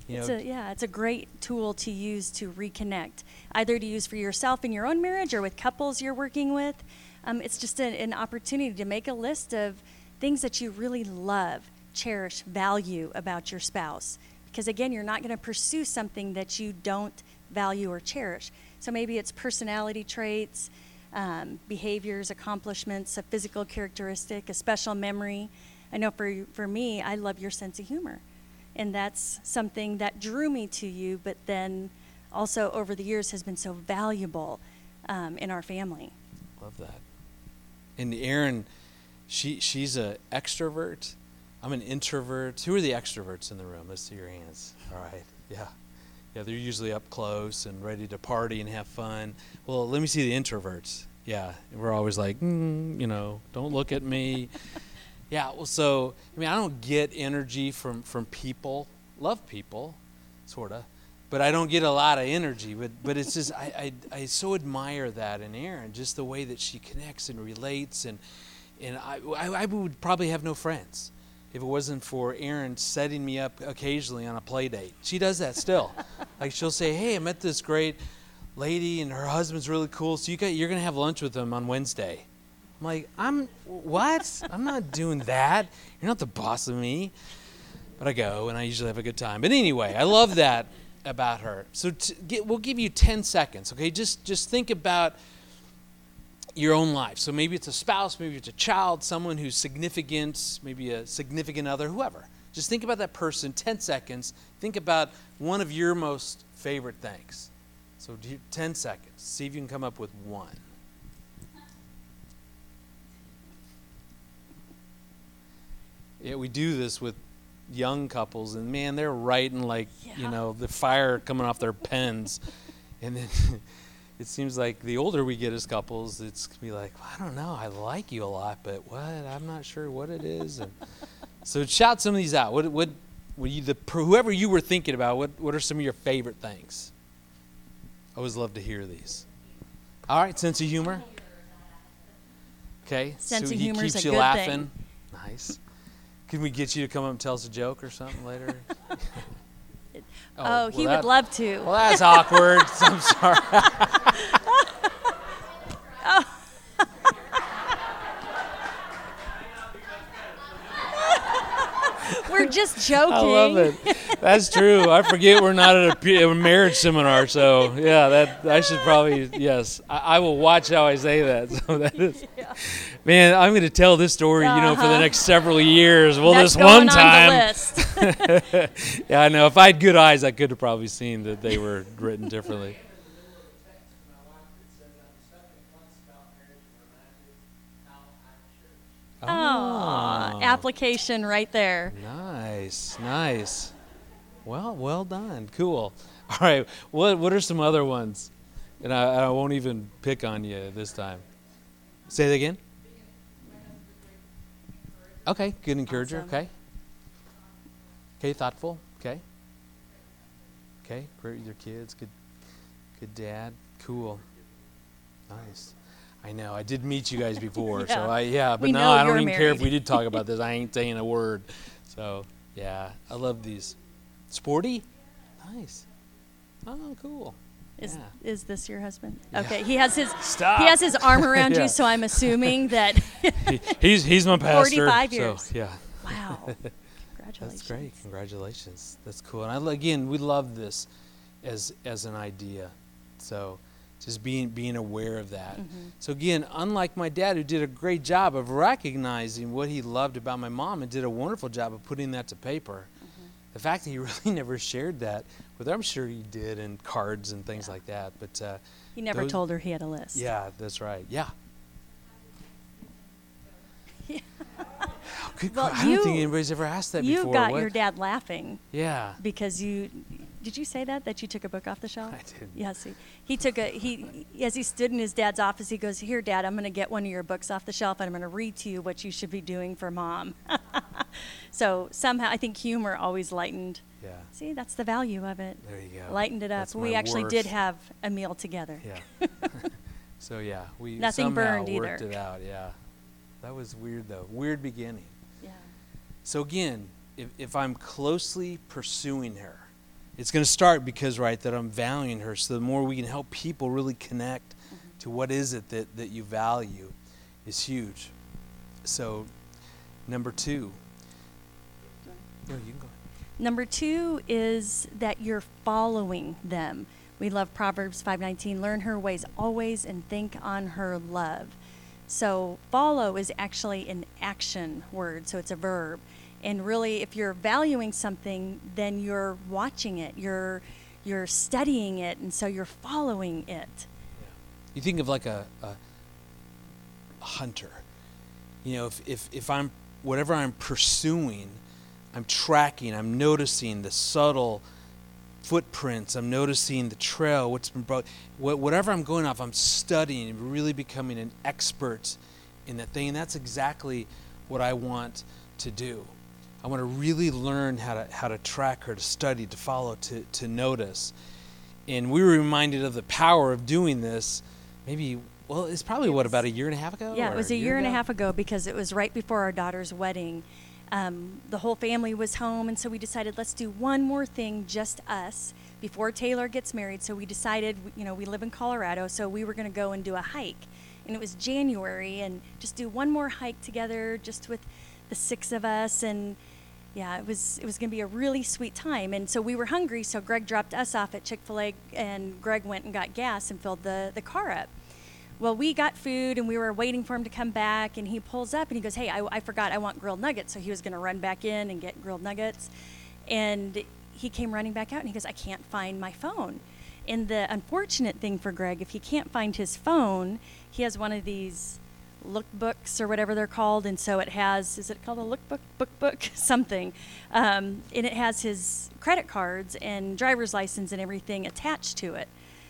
You It's know, a, yeah, it's a great tool to use to reconnect, either to use for yourself in your own marriage or with couples you're working with. Um, it's just a, an opportunity to make a list of things that you really love, cherish, value about your spouse. Because again, you're not going to pursue something that you don't value or cherish. So maybe it's personality traits, um, behaviors, accomplishments, a physical characteristic, a special memory. I know for, for me, I love your sense of humor and that's something that drew me to you but then also over the years has been so valuable um, in our family love that. And Erin, she she's a extrovert. I'm an introvert. Who are the extroverts in the room? Let's see your hands. All right. Yeah. Yeah, they're usually up close and ready to party and have fun. Well, let me see the introverts. Yeah, we're always like, mm, you know, don't look at me. [laughs] yeah, well, so I mean, I don't get energy from from people. Love people, sorta, but I don't get a lot of energy. But but it's just I I, I so admire that in Erin, just the way that she connects and relates, and and I I, I would probably have no friends if it wasn't for Erin setting me up occasionally on a play date. She does that still. [laughs] like she'll say, "Hey, I met this great lady, and her husband's really cool. So you got you're gonna have lunch with them on Wednesday." I'm like, "I'm what? I'm not doing that. You're not the boss of me." But I go, and I usually have a good time. But anyway, I love that about her. So t- get, we'll give you 10 seconds, okay? Just just think about your own life. So maybe it's a spouse, maybe it's a child, someone who's significant, maybe a significant other, whoever. Just think about that person, 10 seconds. Think about one of your most favorite things. So do 10 seconds. See if you can come up with one. Yeah, we do this with young couples, and man, they're writing like, you know, the fire coming off their pens. And then [laughs] it seems like the older we get as couples, it's gonna be like, well, I don't know, I like you a lot, but what? I'm not sure what it is. And [laughs] so shout some of these out. What, what, you, the, whoever you were thinking about, what, what are some of your favorite things? I always love to hear these. All right, sense of humor. Okay, Sense so of humor is keeps a you good laughing. thing. Nice. Can we get you to come up and tell us a joke or something later? [laughs] oh, well, he that- would love to Well, that's awkward. [laughs] I'm sorry. [laughs] we're just joking. I love it. That's true. I forget we're not at a, a marriage seminar, so yeah, that I should probably yes. I, I will watch how I say that. [laughs] So that is, man, I'm going to tell this story, you know, for the Uh-huh. next several years. Well, That's this one on time. [laughs] yeah, I know. If I had good eyes, I could have probably seen that they were written differently. [laughs] Aw, application right there. Nice, nice. Well, well done. Cool. [laughs] All right. What What are some other ones? And I, I won't even pick on you this time. Say it again. Okay. Good encourager. Awesome. Okay. Okay. Thoughtful. Okay. Okay. Great with your kids. Good. Good dad. Cool. Nice. I know. I did meet you guys [laughs] before, so I yeah. But We no, I don't even care if we did talk about [laughs] this. I ain't saying a word. So yeah, I love these. Sporty. Nice. Oh, cool. Is Yeah. is this your husband? Yeah. Okay, he has his Stop. he has his arm around [laughs] Yeah. you, so I'm assuming that. He- he's he's my pastor. 45 so, years. yeah. wow, congratulations. That's great. Congratulations. That's cool. And I, again, we love this as as an idea. So just being being aware of that. Mm-hmm. So again, unlike my dad who did a great job of recognizing what he loved about my mom and did a wonderful job of putting that to paper. Mm-hmm. The fact that he [laughs] really never shared that with her, I'm sure he did in cards and things like that. But uh, He never Those- told her he had a list. yeah, that's right. Yeah. Good Well, I don't think anybody's ever asked that You before. You got What- your dad laughing Yeah. because you did you say that that you took a book off the shelf? I did. Yes, he, he took a he as he stood in his dad's office. He goes, "Here, Dad, I'm going to get one of your books off the shelf, and I'm going to read to you what you should be doing for Mom." [laughs] so somehow, I think humor always lightened. Yeah. See, that's the value of it. There you go. Lightened it up. That's we actually did have a meal together. Yeah. [laughs] [laughs] so yeah, we Nothing somehow burned worked either. it out. Yeah. That was weird though. Weird beginning. So again, if, if I'm closely pursuing her, it's going to start because right that I'm valuing her. So the more we can help people really connect Mm-hmm. to what is it that, that you value is huge. So number two. No, you can go. Number two is that you're following them. We love Proverbs 5:19. Learn her ways always and think on her love. So follow is actually an action word, so it's a verb. And really, if you're valuing something, then you're watching it. You're you're studying it, and so you're following it. You think of like a, a, hunter. You know, if, if, if I'm, whatever I'm pursuing, I'm tracking, I'm noticing the subtle footprints, I'm noticing the trail, what's been brought, whatever I'm going off, I'm studying really becoming an expert in that thing. And that's exactly what I want to do. I want to really learn how to, how to track her, to study, to follow, to, to notice. And we were reminded of the power of doing this maybe, well, it's probably what, about a year and a half ago? Yeah, it was a year and a half ago because it was right before our daughter's wedding. Um, the whole family was home, and so we decided let's do one more thing, just us, before Taylor gets married. So we decided, you know, we live in Colorado, so we were going to go and do a hike. And it was January, and just do one more hike together, just with the six of us. And yeah, it was it was going to be a really sweet time. And so we were hungry, so Greg dropped us off at Chick Fil A, and Greg went and got gas and filled the the car up. Well, we got food and we were waiting for him to come back, and he pulls up and he goes, Hey, I, I forgot I want grilled nuggets. So he was going to run back in and get grilled nuggets. And he came running back out and he goes, I can't find my phone. And the unfortunate thing for Greg, if he can't find his phone, he has one of these lookbooks or whatever they're called. And so it has, is it called a lookbook? Book book? [laughs] Something. Um, and it has his credit cards and driver's license and everything attached to it.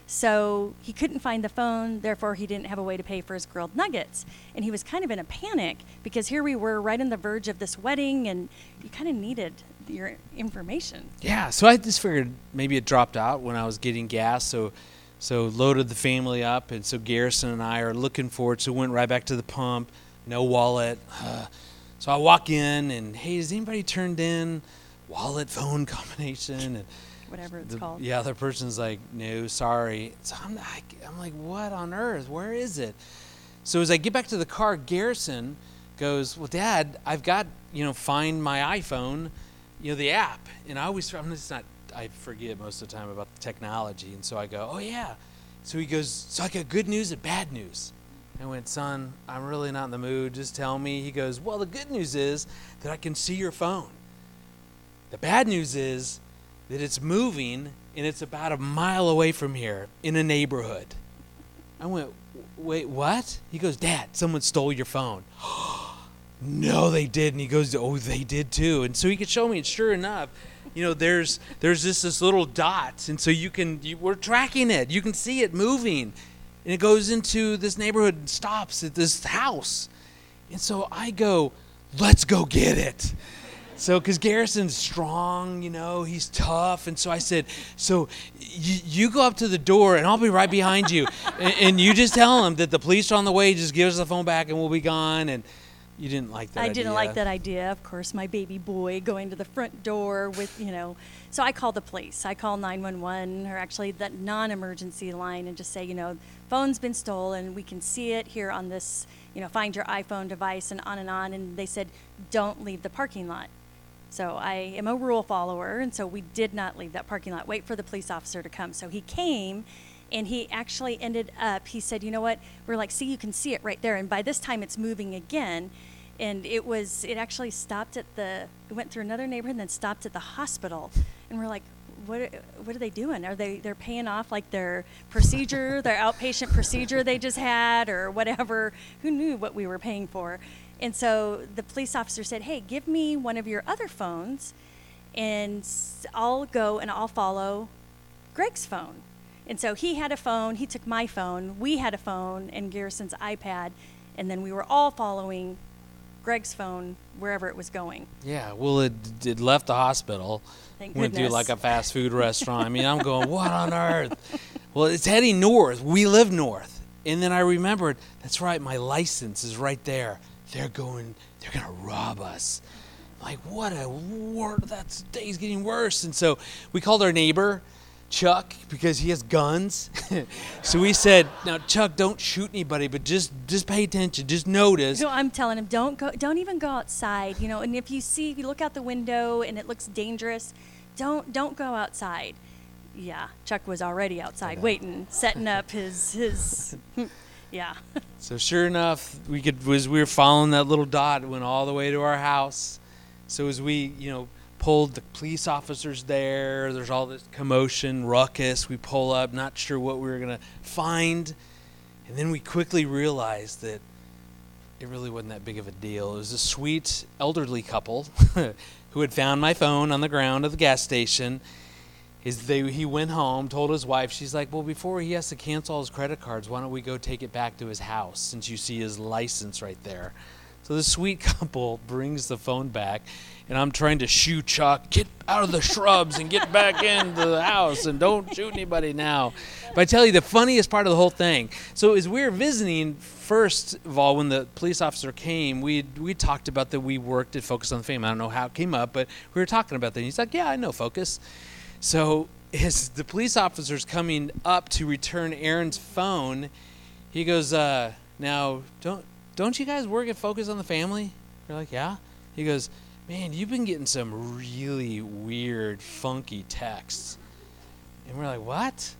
So he couldn't find the phone, therefore, he didn't have a way to pay for his grilled nuggets. And he was kind of in a panic because here we were right on the verge of this wedding and you kind of needed your information. Yeah, so I just figured maybe it dropped out when I was getting gas, so so loaded the family up, and so Garrison and I are looking for it. So went right back to the pump, no wallet. Uh, [sighs] so I walk in and hey, has anybody turned in wallet phone [laughs] combination? And Whatever it's the, called. yeah, the person's like, no, sorry. So I'm like, I'm like, what on earth? Where is it? So as I get back to the car, Garrison goes, well, Dad, I've got you know, find my iPhone you know, the app. And I always, I'm just not, I forget most of the time about the technology. And so I go, oh, yeah. So he goes, so I got good news and bad news. I went, son, I'm really not in the mood. Just tell me. He goes, well, the good news is that I can see your phone. The bad news is that it's moving and it's about a mile away from here in a neighborhood. I went, wait, what? He goes, Dad, someone stole your phone. [gasps] no, they did. And he goes, oh, they did too. And so he could show me, and sure enough, you know, there's there's just this little dot, and so you can you, we're tracking it. You can see it moving, and it goes into this neighborhood and stops at this house. And so I go, let's go get it. So, because Garrison's strong, you know, he's tough. And so I said, So you go up to the door and I'll be right behind you. [laughs] and, and, you just tell him that the police are on the way. Just give us the phone back and we'll be gone. And you didn't like that I idea. didn't like that idea. Of course, my baby boy going to the front door with, you know. So I call the police. I call 911 or actually that non emergency line and just say, you know, phone's been stolen. We can see it here on this, you know, find your iPhone device and on and on. And they said, don't leave the parking lot. So I am a rule follower, and so we did not leave that parking lot, wait for the police officer to come. So he came and he actually ended up, he said, you know what? We're like, see, you can see it right there. And by this time, it's moving again. And it was, it actually stopped at the, it went through another neighborhood and then stopped at the hospital. And we're like, what, what are they doing? Are they they're paying off like their procedure, their outpatient procedure they just had, or whatever? Who knew what we were paying for? And so the police officer said, Hey, give me one of your other phones, and I'll go and I'll follow Greg's phone. And so he had a phone, he took my phone, we had a phone, and Garrison's iPad, and then we were all following Greg's phone wherever it was going. Yeah, well, it, it left the hospital, Thank went goodness. to like a fast food restaurant. I mean, I'm going, what on earth? Well, it's heading north. We live north. And then I remembered, that's right, my license is right there they're going, they're going to rob us. Like, what a word, that day's getting worse. And so we called our neighbor, Chuck, because he has guns. [laughs] so we said, now, Chuck, don't shoot anybody, but just, just pay attention, just notice. So I'm telling him, don't go, don't even go outside, you know, and if you see, if you look out the window and it looks dangerous, don't, don't go outside. Yeah, Chuck was already outside waiting, setting up [laughs] his, his, hmm, yeah. [laughs] So sure enough, we could was we were following that little dot, it went all the way to our house. So as we, you know, pulled the police officers there, there's all this commotion, ruckus. We pull up, not sure what we were gonna find, and then we quickly realized that it really wasn't that big of a deal. It was a sweet elderly couple [laughs] who had found my phone on the ground of the gas station is they he went home, told his wife, she's like, well, before he has to cancel all his credit cards, why don't we go take it back to his house since you see his license right there. So the sweet [laughs] couple brings the phone back, and I'm trying to shoo Chuck, get out of the shrubs and get back into the house and don't shoot anybody now. But I tell you, the funniest part of the whole thing. So as we were visiting, first of all, when the police officer came, we we talked about that we worked at Focus on the Family. I don't know how it came up, but we were talking about that. And he's like, "Yeah, I know Focus." So as the police officer's coming up to return Erin's phone, he goes, uh, "Now, don't don't you guys work at Focus on the Family?" We're like, "Yeah." He goes, "Man, you've been getting some really weird, funky texts." And we're like, "What?"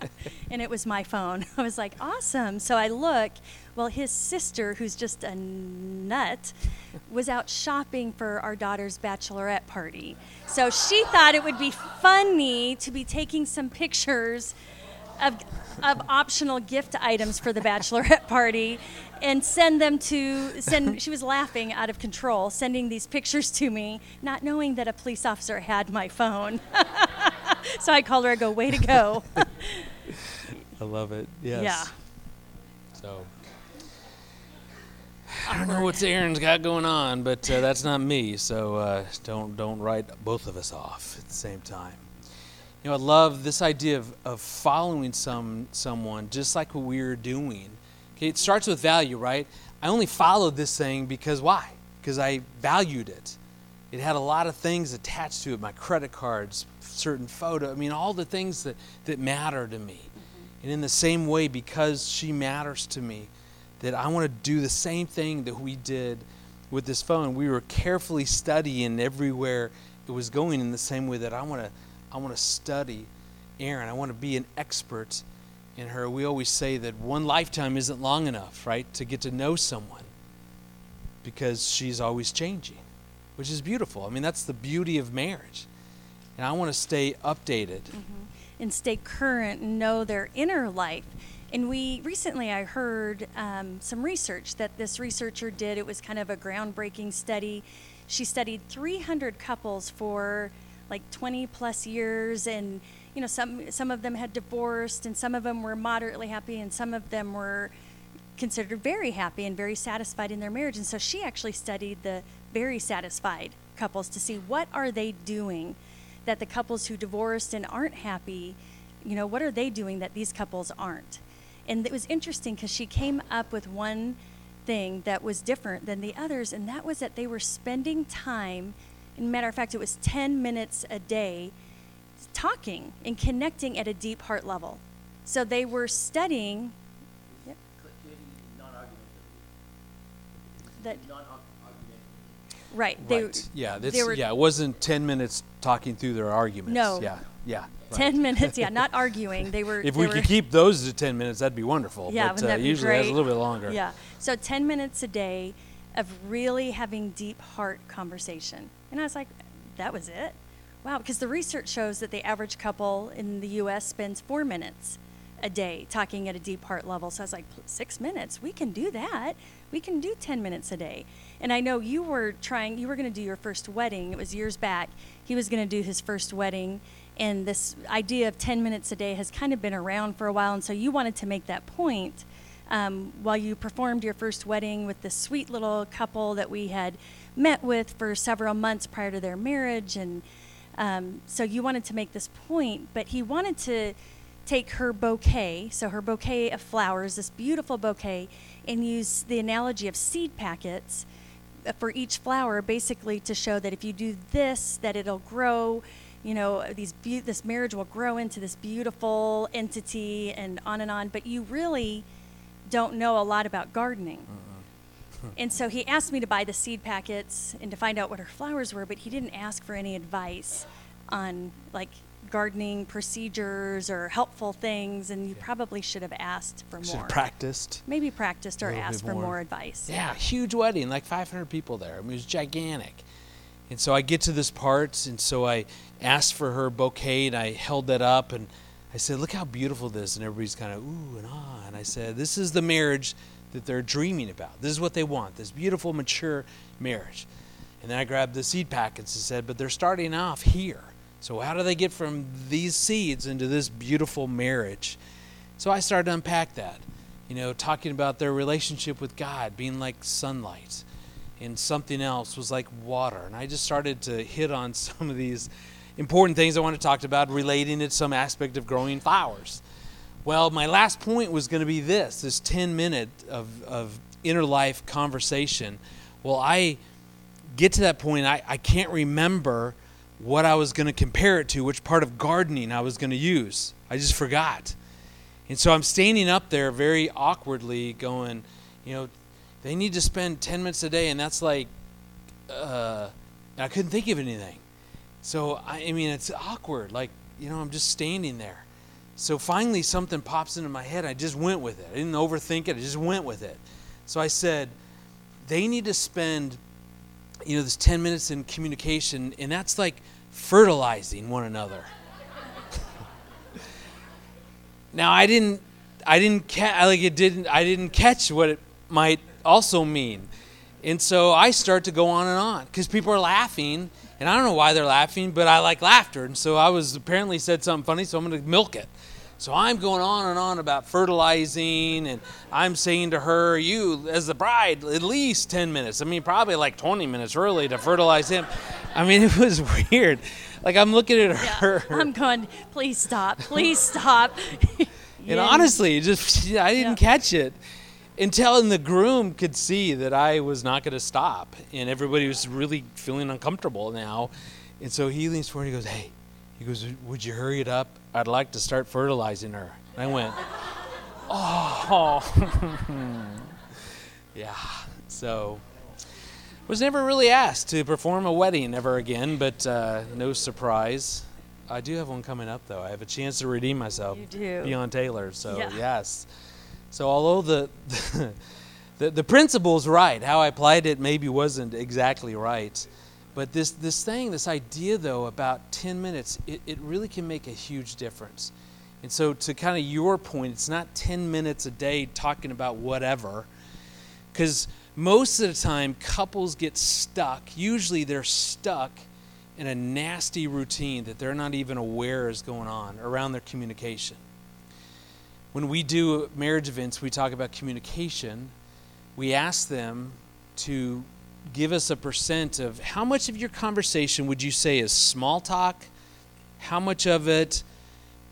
[laughs] and it was my phone. [laughs] I was like, "Awesome!" So I look. Well, his sister, who's just a nut, was out shopping for our daughter's bachelorette party. So she thought it would be funny to be taking some pictures of, of optional gift items for the bachelorette [laughs] party and send them to send she was laughing out of control sending these pictures to me not knowing that a police officer had my phone [laughs] so i called her i go way to go [laughs] I love it. Yes. yeah So I don't know what Erin's got going on, but uh, that's not me. So uh, don't don't write both of us off at the same time. You know, I love this idea of, of following some someone just like what we are doing. Okay, it starts with value, right? I only followed this thing because why? Because I valued it. It had a lot of things attached to it, my credit cards, certain photo. I mean, all the things that, that matter to me. And in the same way, because she matters to me, that I want to do the same thing that we did with this phone. We were carefully studying everywhere it was going in the same way that I want to I want to study Erin. I want to be an expert in her. We always say that one lifetime isn't long enough, right, to get to know someone because she's always changing, which is beautiful. I mean, that's the beauty of marriage. And I want to stay updated. Mm-hmm. And stay current and know their inner life. And we recently, I heard um, some research that this researcher did. It was kind of a groundbreaking study. She studied 300 couples for like 20 plus years, and you know some some of them had divorced, and some of them were moderately happy, and some of them were considered very happy and very satisfied in their marriage. And so she actually studied the very satisfied couples to see what are they doing that the couples who divorced and aren't happy, you know, what are they doing that these couples aren't? And it was interesting because she came up with one thing that was different than the others, and that was that they were spending time, matter of fact, it was 10 minutes a day, talking and connecting at a deep heart level. So they were studying. Yep. That, right. They, right. Yeah, they this, were- yeah, it wasn't 10 minutes talking through their arguments. No. Yeah, yeah. right. 10 minutes, yeah, not [laughs] arguing. They were. If they we were, could keep those to 10 minutes, that'd be wonderful. Yeah, but uh, that be usually it's a little bit longer. Yeah. So 10 minutes a day of really having deep heart conversation. And I was like, that was it? Wow, because the research shows that the average couple in the US spends four minutes a day talking at a deep heart level. So I was like, six minutes? We can do that. We can do 10 minutes a day. And I know you were trying, you were going to do your first wedding. It was years back. He was going to do his first wedding. And this idea of 10 minutes a day has kind of been around for a while. And so you wanted to make that point um, while you performed your first wedding with this sweet little couple that we had met with for several months prior to their marriage. And um, so you wanted to make this point, but he wanted to take her bouquet, so her bouquet of flowers, this beautiful bouquet, and use the analogy of seed packets uh, for each flower, basically to show that if you do this, that it'll grow. You know, these be- this marriage will grow into this beautiful entity, and on and on. But you really don't know a lot about gardening. And so he asked me to buy the seed packets and to find out what her flowers were, but he didn't ask for any advice on like gardening procedures or helpful things. And you probably should have asked for Should more. practiced. Maybe practiced or asked bit for more. more advice. Yeah, huge wedding, like 500 people there. I mean, it was gigantic. And so I get to this part, and so I asked for her bouquet, and I held that up, and I said, "Look how beautiful this!" And everybody's kind of ooh and ah. And I said, "This is the marriage that they're dreaming about. This is what they want. This beautiful, mature marriage." And then I grabbed the seed packets and said, "But they're starting off here. So how do they get from these seeds into this beautiful marriage?" So I started to unpack that, you know, talking about their relationship with God being like sunlight, and something else was like water. And I just started to hit on [laughs] some of these important things I want to talk about relating to some aspect of growing flowers. Well, my last point was going to be this this 10 minute of, of inner life conversation. Well, I get to that point, I, I can't remember what I was going to compare it to, which part of gardening I was going to use. I just forgot. And so I'm standing up there very awkwardly going, you know, they need to spend 10 minutes a day, and that's like, uh, I couldn't think of anything. So, I, I mean, it's awkward. Like, you know, I'm just standing there. So finally, something pops into my head. I just went with it. I didn't overthink it. I just went with it. So I said, they need to spend, you know, this 10 minutes in communication, and that's like fertilizing one another. [laughs] now I didn't, I didn't ca- like it didn't, I didn't catch what it might also mean, and so I start to go on and on because people are laughing, and I don't know why they're laughing, but I like laughter, and so I was apparently said something funny, so I'm going to milk it. So I'm going on and on about fertilizing, and I'm saying to her, "You, as the bride, at least 10 minutes. I mean, probably like 20 minutes early to fertilize him." I mean, [laughs] it was weird. Like I'm looking at her, I'm going, please stop, please stop. [laughs] and Yeah. honestly, just I didn't Yeah. catch it until the groom could see that I was not going to stop, and everybody was really feeling uncomfortable now. And so he leans forward and he goes, "Hey," he goes, "Would you hurry it up? I'd like to start fertilizing her." And I went, "Oh, [laughs] yeah." So Was never really asked to perform a wedding ever again, but uh, no surprise. I do have one coming up though. I have a chance to redeem myself You do. beyond Taylor. So Yeah. yes. So although the, [laughs] the the principle's right, how I applied it maybe wasn't exactly right. But this this thing, this idea though about 10 minutes, it, it really can make a huge difference. And so to kind of your point, it's not 10 minutes a day talking about whatever. Because most of the time, couples get stuck. Usually, they're stuck in a nasty routine that they're not even aware is going on around their communication. When we do marriage events, we talk about communication. We ask them to give us a percent of how much of your conversation would you say is small talk? How much of it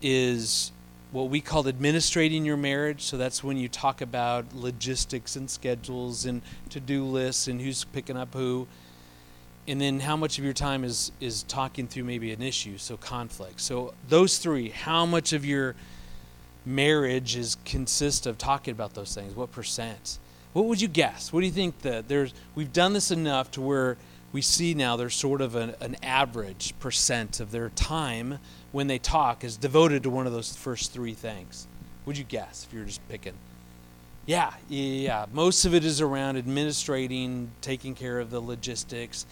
is what we call administrating your marriage. So that's when you talk about logistics and schedules and to do lists and who's picking up who. And then how much of your time is, is talking through maybe an issue, so conflict. So those three, how much of your marriage is consist of talking about those things? What percent? What would you guess? What do you think that there's we've done this enough to where we see now there's sort of an, an average percent of their time when they talk is devoted to one of those first three things. Would you guess if you were just picking? Yeah, yeah. Most of it is around administrating, taking care of the logistics.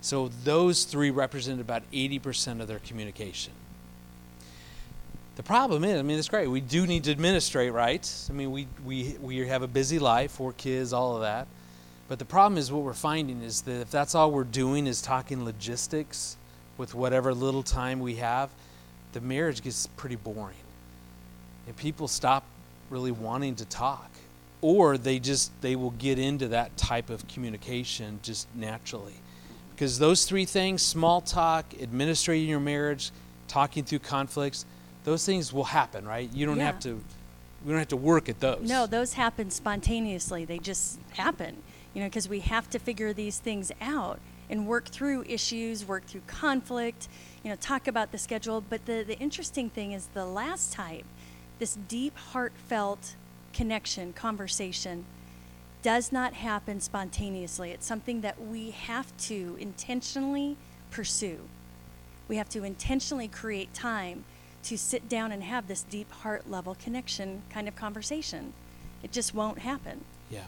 So those three represent about 80% of their communication. The problem is, I mean, it's great. We do need to administrate, right? I mean, we, we, we have a busy life, four kids, all of that. But the problem is, what we're finding is that if that's all we're doing is talking logistics with whatever little time we have, the marriage gets pretty boring. And people stop really wanting to talk. Or they just, they will get into that type of communication just naturally. Because those three things small talk, administrating your marriage, talking through conflicts those things will happen, right? You don't Yeah. have to, we don't have to work at those. No, those happen spontaneously. They just happen, you know, because we have to figure these things out and work through issues, work through conflict, you know, talk about the schedule. But the, the interesting thing is the last type, this deep, heartfelt connection, conversation, does not happen spontaneously. It's something that we have to intentionally pursue. We have to intentionally create time to sit down and have this deep heart level connection kind of conversation. It just won't happen. Yeah.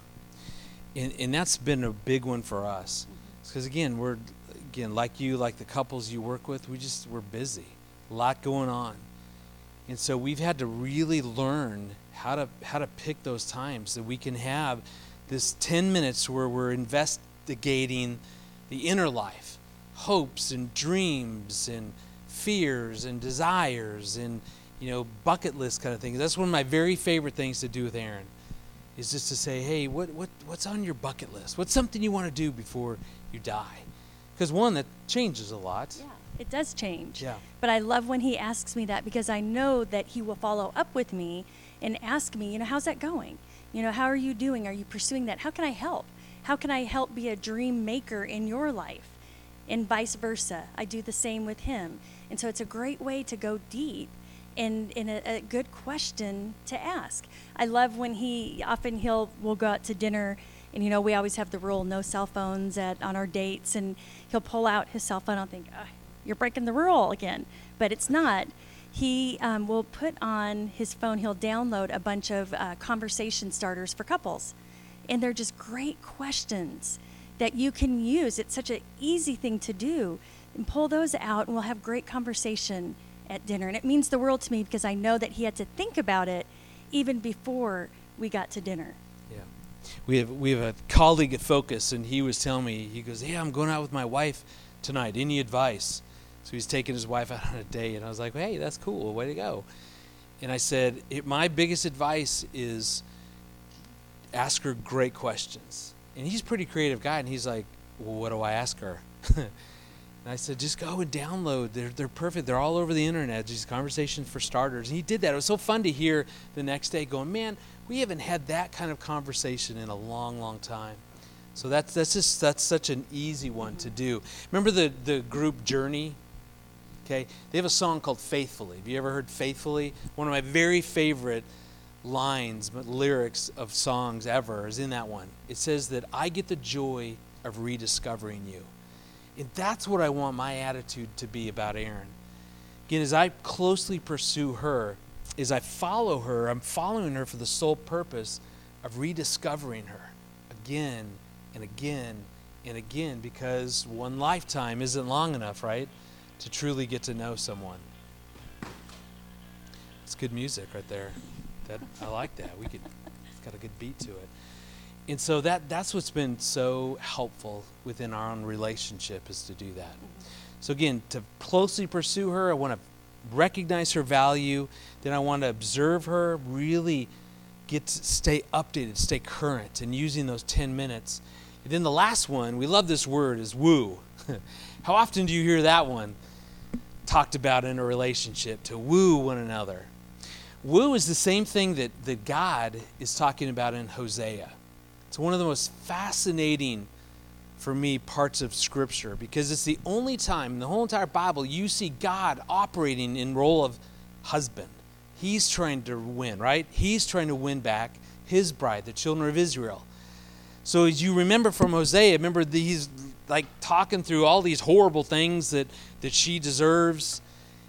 And, and that's been a big one for us. Mm-hmm. Because again, we're, again, like you, like the couples you work with, we just, we're busy. A lot going on. And so we've had to really learn how to, how to pick those times that we can have this 10 minutes where we're investigating the inner life, hopes and dreams and fears and desires and you know bucket list kind of things. That's one of my very favorite things to do with Erin, is just to say, hey, what what what's on your bucket list? What's something you want to do before you die? Because one that changes a lot. Yeah, it does change. Yeah. But I love when he asks me that because I know that he will follow up with me and ask me, you know, how's that going? You know, how are you doing? Are you pursuing that? How can I help? How can I help be a dream maker in your life? And vice versa. I do the same with him. And so it's a great way to go deep and, and a, a good question to ask. I love when he often he'll we'll go out to dinner and you know we always have the rule no cell phones at on our dates and he'll pull out his cell phone. I'll think "Ah, you're breaking the rule again, but it's not. He um, will put on his phone. He'll download a bunch of uh, conversation starters for couples, and they're just great questions that you can use. It's such an easy thing to do. And pull those out, and we'll have great conversation at dinner. And it means the world to me because I know that he had to think about it even before we got to dinner. Yeah. We have we have a colleague at Focus, and he was telling me he goes, "Yeah, I'm going out with my wife tonight. Any advice?" So he's taking his wife out [laughs] on a date, and I was like, "Hey, that's cool. Way to go!" And I said, "My biggest advice is ask her great questions." And he's a pretty creative guy, and he's like, "Well, what do I ask her?" [laughs] and I said, "Just go and download. They're they're perfect. They're all over the internet. These conversations for starters." And he did that. It was so fun to hear the next day, going, "Man, we haven't had that kind of conversation in a long, long time." So that's that's just that's such an easy one to do. Remember the the group Journey? Okay, they have a song called "Faithfully." Have you ever heard "Faithfully"? One of my very favorite lines, lyrics of songs ever is in that one. It says that I get the joy of rediscovering you. And that's what I want my attitude to be about Erin. Again, as I closely pursue her, as I follow her, I'm following her for the sole purpose of rediscovering her again and again and again because one lifetime isn't long enough, right, to truly get to know someone. It's good music right there. That I like that. We could it's got a good beat to it. And so that that's what's been so helpful within our own relationship is to do that. So again, to closely pursue her, I want to recognize her value, then I want to observe her, really get to stay updated, stay current, and using those 10 minutes. And then the last one, we love this word, is woo. [laughs] How often do you hear that one talked about in a relationship to woo one another? Woo is the same thing that, that God is talking about in Hosea. It's one of the most fascinating for me parts of scripture because it's the only time in the whole entire bible you see god operating in role of husband. He's trying to win right? He's trying to win back his bride the children of israel. So as you remember from hosea remember these like talking through all these horrible things that that she deserves.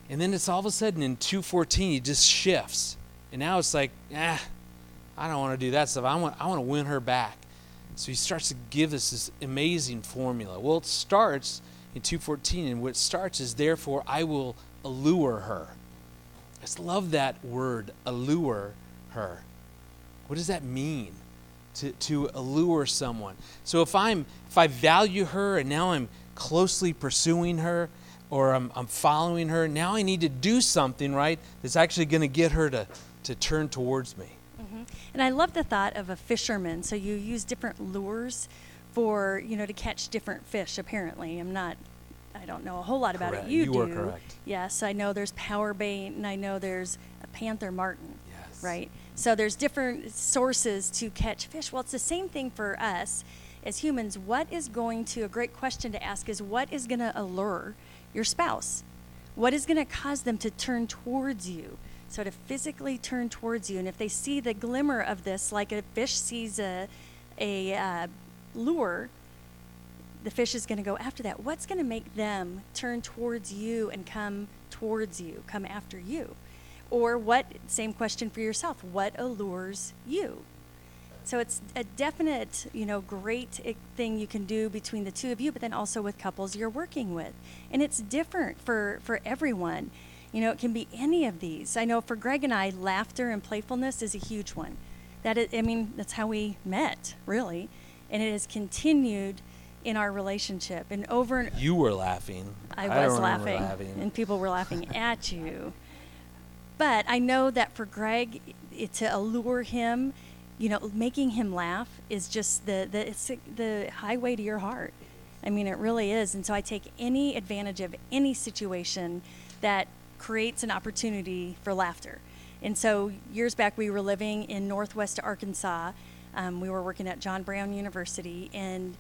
And then it's all of a sudden in 214 he just shifts. And now it's like ah i don't want to do that stuff i want i want to win her back so he starts to give us this amazing formula. Well, it starts in 2:14, and what starts is therefore I will allure her. I just love that word, allure her. What does that mean? To, to allure someone. So if I'm if I value her and now I'm closely pursuing her or I'm, I'm following her, now I need to do something, right, that's actually going to get her to, to turn towards me. And I love the thought of a fisherman. So you use different lures for, you know, to catch different fish, apparently. I'm not, I don't know a whole lot about Correct. it. You, You do. are correct. Yes, I know there's power bait and I know there's a panther martin. Yes. Right? So there's different sources to catch fish. Well, it's the same thing for us as humans. What is going to, a great question to ask is what is going to allure your spouse? What is going to cause them to turn towards you? So to physically turn towards you, and if they see the glimmer of this, like a fish sees a, a uh, lure, the fish is going to go after that. What's going to make them turn towards you and come towards you, come after you? Or what, same question for yourself, what allures you? So it's a definite, you know, great thing you can do between the two of you, but then also with couples you're working with. And it's different for, for everyone. You know, it can be any of these. I know for Greg and I, laughter and playfulness is a huge one. That is, I mean, that's how we met, really. And it has continued in our relationship. And over and You were laughing. I don't was remember laughing, and people were laughing [laughs] at you. But I know that for Greg, it, to allure him, you know, making him laugh is just the, the it's the highway to your heart. I mean, it really is. And so I take any advantage of any situation that creates an opportunity for laughter. And so years back, we were living in Northwest Arkansas. Um, we were working at John Brown University, and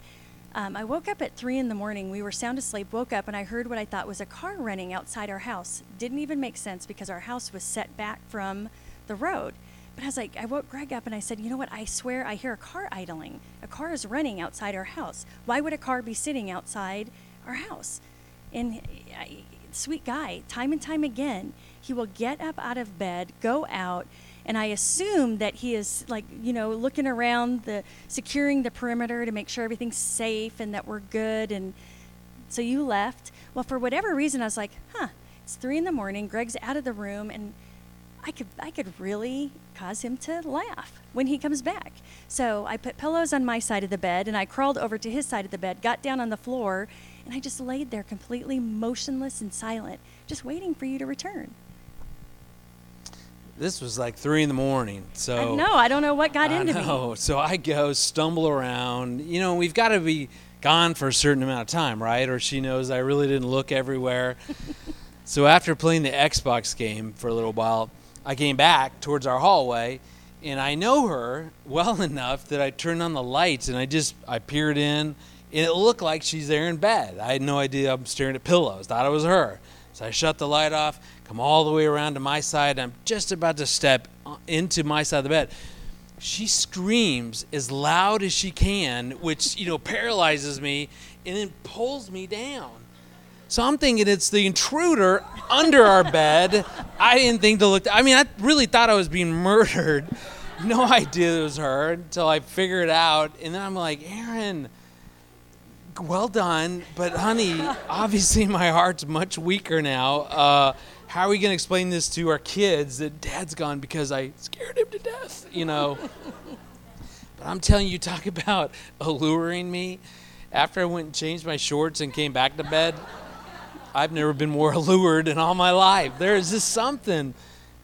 um, I woke up at three in the morning. We were sound asleep, woke up, and I heard what I thought was a car running outside our house. Didn't even make sense because our house was set back from the road. But I was like, I woke Greg up and I said, You know what? I swear I hear a car idling. A car is running outside our house. Why would a car be sitting outside our house? And I, sweet guy, time and time again, he will get up out of bed, go out, and I assume that he is like, you know, looking around the securing the perimeter to make sure everything's safe and that we're good and so you left. Well, for whatever reason I was like, "Huh, it's 3 in the morning, Greg's out of the room and I could I could really cause him to laugh when he comes back. So I put pillows on my side of the bed and I crawled over to his side of the bed, got down on the floor, and I just laid there completely motionless and silent, just waiting for you to return. This was like three in the morning. So no, I don't know what got I into know. me. So I go stumble around. You know, we've got to be gone for a certain amount of time, right? Or she knows I really didn't look everywhere. [laughs] so after playing the Xbox game for a little while, I came back towards our hallway, and I know her well [laughs] enough that I turned on the lights and I just I peered in, and it looked like she's there in bed. I had no idea I'm staring at pillows. Thought it was her. So I shut the light off, come all the way around to my side. I'm just about to step uh, into my side of the bed. she screams as loud as she can, which, you know, paralyzes me and then pulls me down. So I'm thinking it's the intruder under our bed. I didn't think to look. I mean, I really thought I was being murdered. [laughs] No idea it was her until I figured it out. And then I'm like, Erin, well done. But honey, obviously my heart's much weaker now. Uh, how are we going to explain this to our kids that dad's gone because I scared him to death, you know? but I'm telling you, talk about alluring me. After I went and changed my shorts and came back to bed, I've never been more [laughs] allured in all my life. There is just something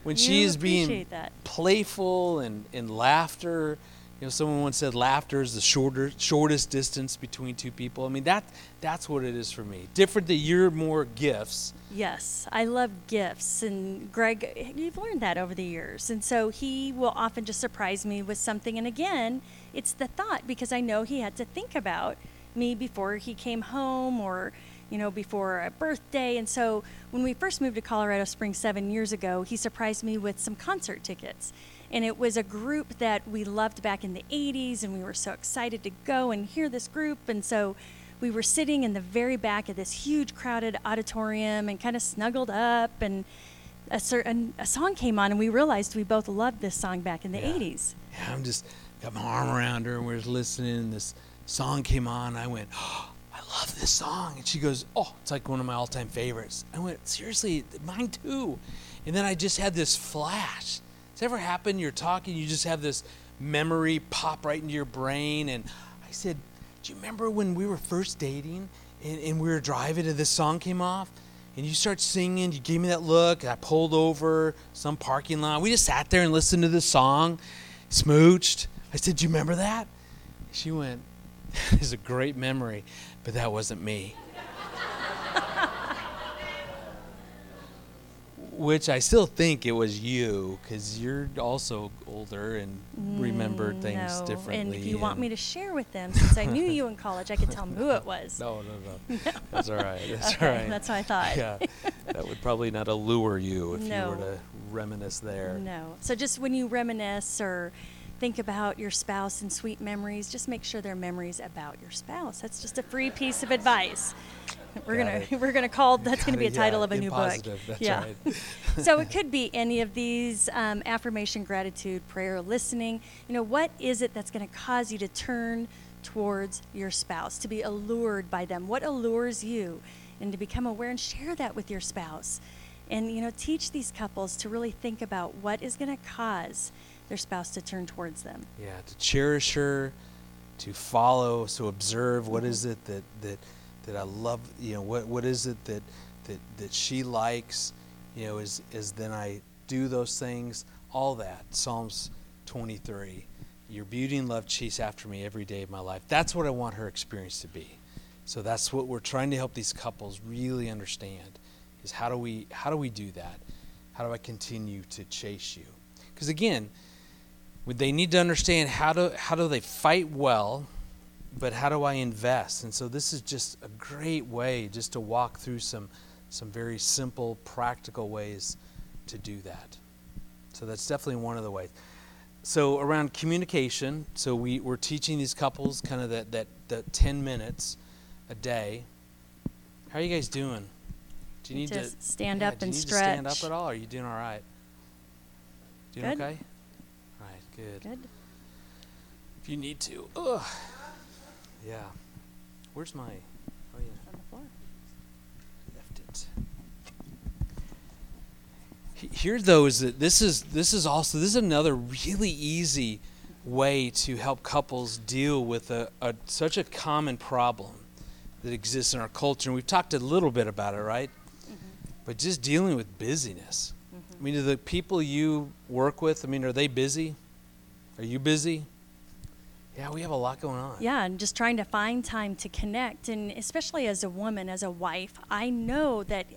when You she is being that. playful and, and laughter. You know, someone once said laughter is the shorter shortest distance between two people. I mean that that's what it is for me. Different that you're more gifts. Yes, I love gifts, and Greg, you've learned that over the years, and so he will often just surprise me with something. And again, it's the thought because I know he had to think about me before he came home, or you know, before a birthday. And so when we first moved to Colorado Springs seven years ago, he surprised me with some concert tickets. And it was a group that we loved back in the 80s, and we were so excited to go and hear this group. And so we were sitting in the very back of this huge crowded auditorium and kind of snuggled up and a certain a song came on and we realized we both loved this song back in the Yeah. 80s Yeah, I'm just got my arm around her and we're just listening and this song came on. I went, oh, I love this song. And she goes, Oh, it's like one of my all time favorites. I went, Seriously, mine too. And then I just had this flash. Does it ever happen? You're talking, you just have this memory pop right into your brain. And I said, Do you remember when we were first dating and, and we were driving and this song came off? And you start singing, you gave me that look, I pulled over some parking lot. We just sat there and listened to the song, smooched. I said, Do you remember that? She went, [laughs] It's a great memory, but that wasn't me. Which I still think it was you, because you're also older and remember things Mm, no differently. and if you want me to share with them since i knew you in college i could tell them who it [laughs] was No, no, no. [laughs] no. That's all right. That's Okay, all right. that's what I thought. Yeah, that would probably not allure you if you were to reminisce there. no so just when you reminisce or think about your spouse and sweet memories just make sure they're memories about your spouse that's just a free piece of advice [laughs] we're Got gonna it. [laughs] we're gonna call that's gonna be a Gotta- yeah, title of a new positive, book. that's yeah. right. [laughs] so it could be any of these um, affirmation gratitude prayer listening. You know what is it that's going to cause you to turn towards your spouse to be allured by them? What allures you? And to become aware and share that with your spouse. And you know teach these couples to really think about what is going to cause their spouse to turn towards them. Yeah, to cherish her, to follow, so observe what is it that that that I love. You know, what what is it that that that she likes. You know, is is then I do those things. All that Psalms 23. Your beauty and love chase after me every day of my life. That's what I want her experience to be. So that's what we're trying to help these couples really understand is how do we how do we do that? How do I continue to chase you? Because again, they need to understand how do how do they fight well, but how do I invest? And so this is just a great way just to walk through some some very simple, practical ways to do that. So that's definitely one of the ways. So around communication, so we, we're teaching these couples kind of that, that, that 10 minutes a day. How are you guys doing? Do you need to stand yeah, up do you and need to stand up at all? Are you doing all right? Doing Good. okay? All right, good. good If you need to. Ugh. Yeah. Where's my. Oh, yeah. on the floor Left it. Here, though, is that this is this is also this is another really easy way to help couples deal with a, a such a common problem that exists in our culture. And we've talked a little bit about it, right? Mm-hmm. But just dealing with busyness. Mm-hmm. I mean, do the people you work with? I mean, are they busy? Are you busy? Yeah, we have a lot going on. Yeah, and just trying to find time to connect. And especially as a woman, as a wife, I know that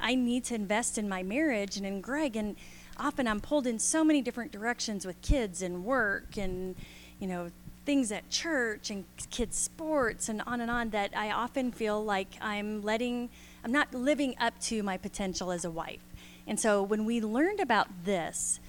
I need to invest in my marriage and in Greg. And often I'm pulled in so many different directions with kids and work and, you know, things at church and kids' sports and on and on that I often feel like I'm letting, I'm not living up to my potential as a wife. And so when we learned about this,